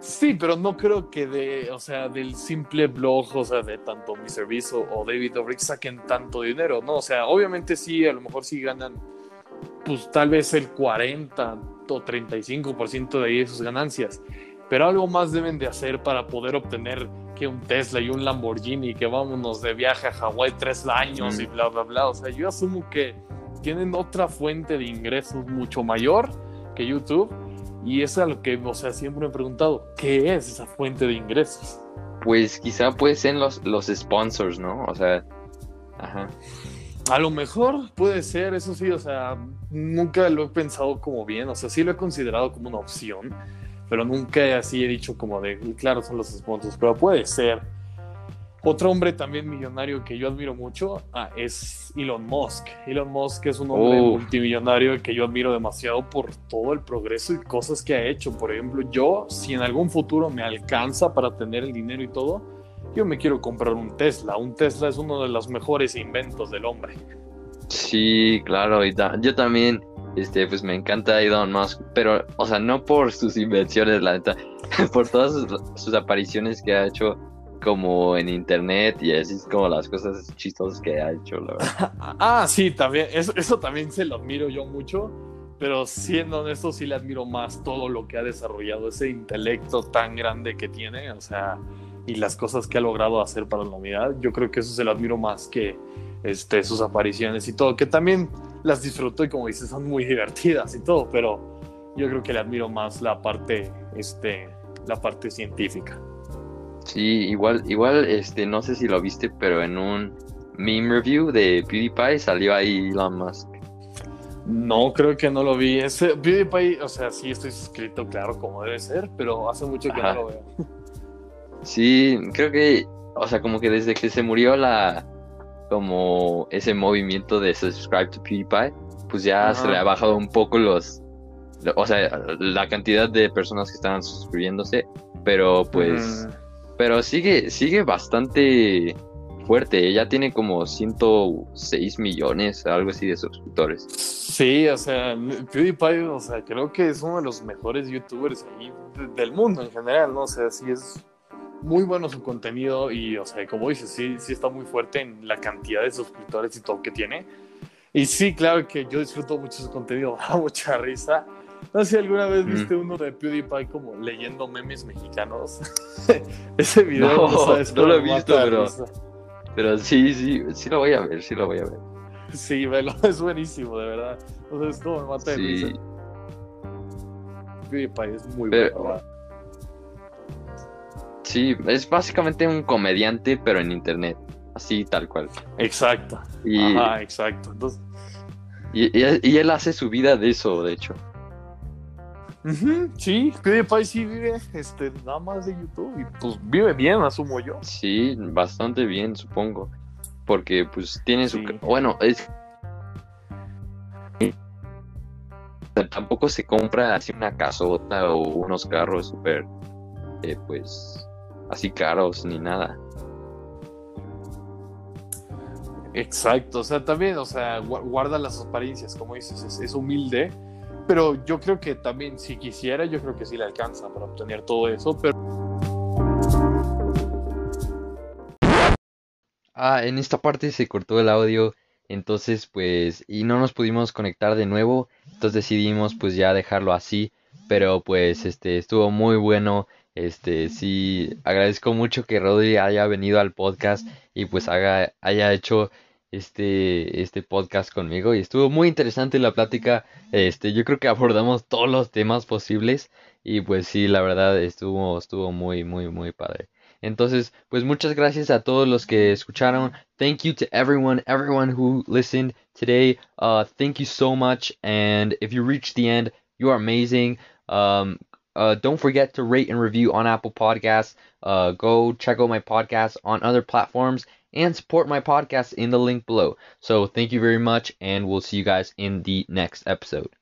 Sí, pero no creo que de, o sea, del simple blog, o sea, de tanto Mr. Beast o, o David Dobrik saquen tanto dinero, ¿no? O sea, obviamente sí, a lo mejor sí ganan, pues tal vez el 40 o 35% de ahí de sus ganancias, pero algo más deben de hacer para poder obtener que un Tesla y un Lamborghini, que vámonos de viaje a Hawái tres años Mm. y bla, bla, bla. O sea, yo asumo que tienen otra fuente de ingresos mucho mayor que YouTube. Y eso es a lo que, o sea, siempre me he preguntado, ¿qué es esa fuente de ingresos? Pues quizá puede ser los, los sponsors, ¿no? O sea, ajá. A lo mejor puede ser, eso sí, o sea, nunca lo he pensado como bien, o sea, sí lo he considerado como una opción, pero nunca así he dicho como de, claro, son los sponsors, pero puede ser. Otro hombre también millonario que yo admiro mucho ah, es Elon Musk. Elon Musk es un hombre Oh. multimillonario que yo admiro demasiado por todo el progreso y cosas que ha hecho. Por ejemplo, yo, si en algún futuro me alcanza para tener el dinero y todo, yo me quiero comprar un Tesla. Un Tesla es uno de los mejores inventos del hombre. Sí, claro, y ta- yo también, este, pues me encanta Elon Musk, pero, o sea, no por sus invenciones, la neta, (laughs) por todas sus, sus apariciones que ha hecho como en internet y así es como las cosas chistosas que ha hecho, la verdad. (laughs) Ah, sí, también, eso, eso también se lo admiro yo mucho, pero siendo honesto, sí le admiro más todo lo que ha desarrollado, ese intelecto tan grande que tiene, o sea, y las cosas que ha logrado hacer para la humanidad. Yo creo que eso se lo admiro más que este, sus apariciones y todo, que también las disfruto y como dices, son muy divertidas y todo, pero yo creo que le admiro más la parte, este, la parte científica. Sí, igual, igual, este, no sé si lo viste, pero en un meme review de PewDiePie salió ahí Elon Musk. No, creo que no lo vi. Ese PewDiePie, o sea, sí estoy suscrito, claro, como debe ser, pero hace mucho que Ajá. no lo veo. Sí, creo que, o sea, como que desde que se murió la, como ese movimiento de subscribe to PewDiePie, pues ya se le ha bajado un poco los, o sea, la cantidad de personas que estaban suscribiéndose, pero pues, Mm, pero sigue, sigue bastante fuerte, ya tiene como 106 millones, algo así de suscriptores. Sí, o sea, PewDiePie, o sea, creo que es uno de los mejores youtubers ahí de- del mundo en general, ¿no? O sea, sí es muy bueno su contenido y, o sea, como dices, sí, sí está muy fuerte en la cantidad de suscriptores y todo que tiene. Y sí, claro que yo disfruto mucho su contenido, (laughs) da mucha risa. No sé si alguna vez Mm. viste uno de PewDiePie como leyendo memes mexicanos. (laughs) Ese video No, lo he visto, pero- sí, sí, sí lo voy a ver, sí lo voy a ver. Sí, velo, (laughs) es buenísimo, de verdad. O sea, es como me mata de Sí. PewDiePie es muy Pero- bueno. Sí, es básicamente un comediante, pero en internet. Así, tal cual. Exacto. Y, Ajá, exacto. Entonces, y, y- y él hace su vida de eso, de hecho. Ujú, sí, PewDiePie sí vive este, nada más de YouTube y pues vive bien, asumo yo. Sí, bastante bien, supongo. Porque pues tiene su... Sí. Bueno, es... Tampoco se compra así una casota o unos carros súper, eh, pues, así caros ni nada. Exacto, o sea, también, o sea, gua- guarda las apariencias, como dices, es, es humilde, pero yo creo que también, si quisiera, yo creo que sí le alcanza para obtener todo eso, pero Ah, en esta parte se cortó el audio, entonces pues, y no nos pudimos conectar de nuevo, entonces decidimos pues ya dejarlo así, pero pues este estuvo muy bueno, este sí, agradezco mucho que Rodri haya venido al podcast y pues haga, haya hecho este, este podcast conmigo y estuvo muy interesante la plática, este, yo creo que abordamos todos los temas posibles y pues sí, la verdad estuvo, estuvo muy, muy, muy padre. Entonces, pues muchas gracias a todos los que escucharon. Thank you to everyone, everyone who listened today. Uh, thank you so much. And if you reached the end, you are amazing. Um, uh, don't forget to rate and review on Apple Podcasts. Uh, go check out my podcast on other platforms and support my podcast in the link below. So thank you very much, and we'll see you guys in the next episode.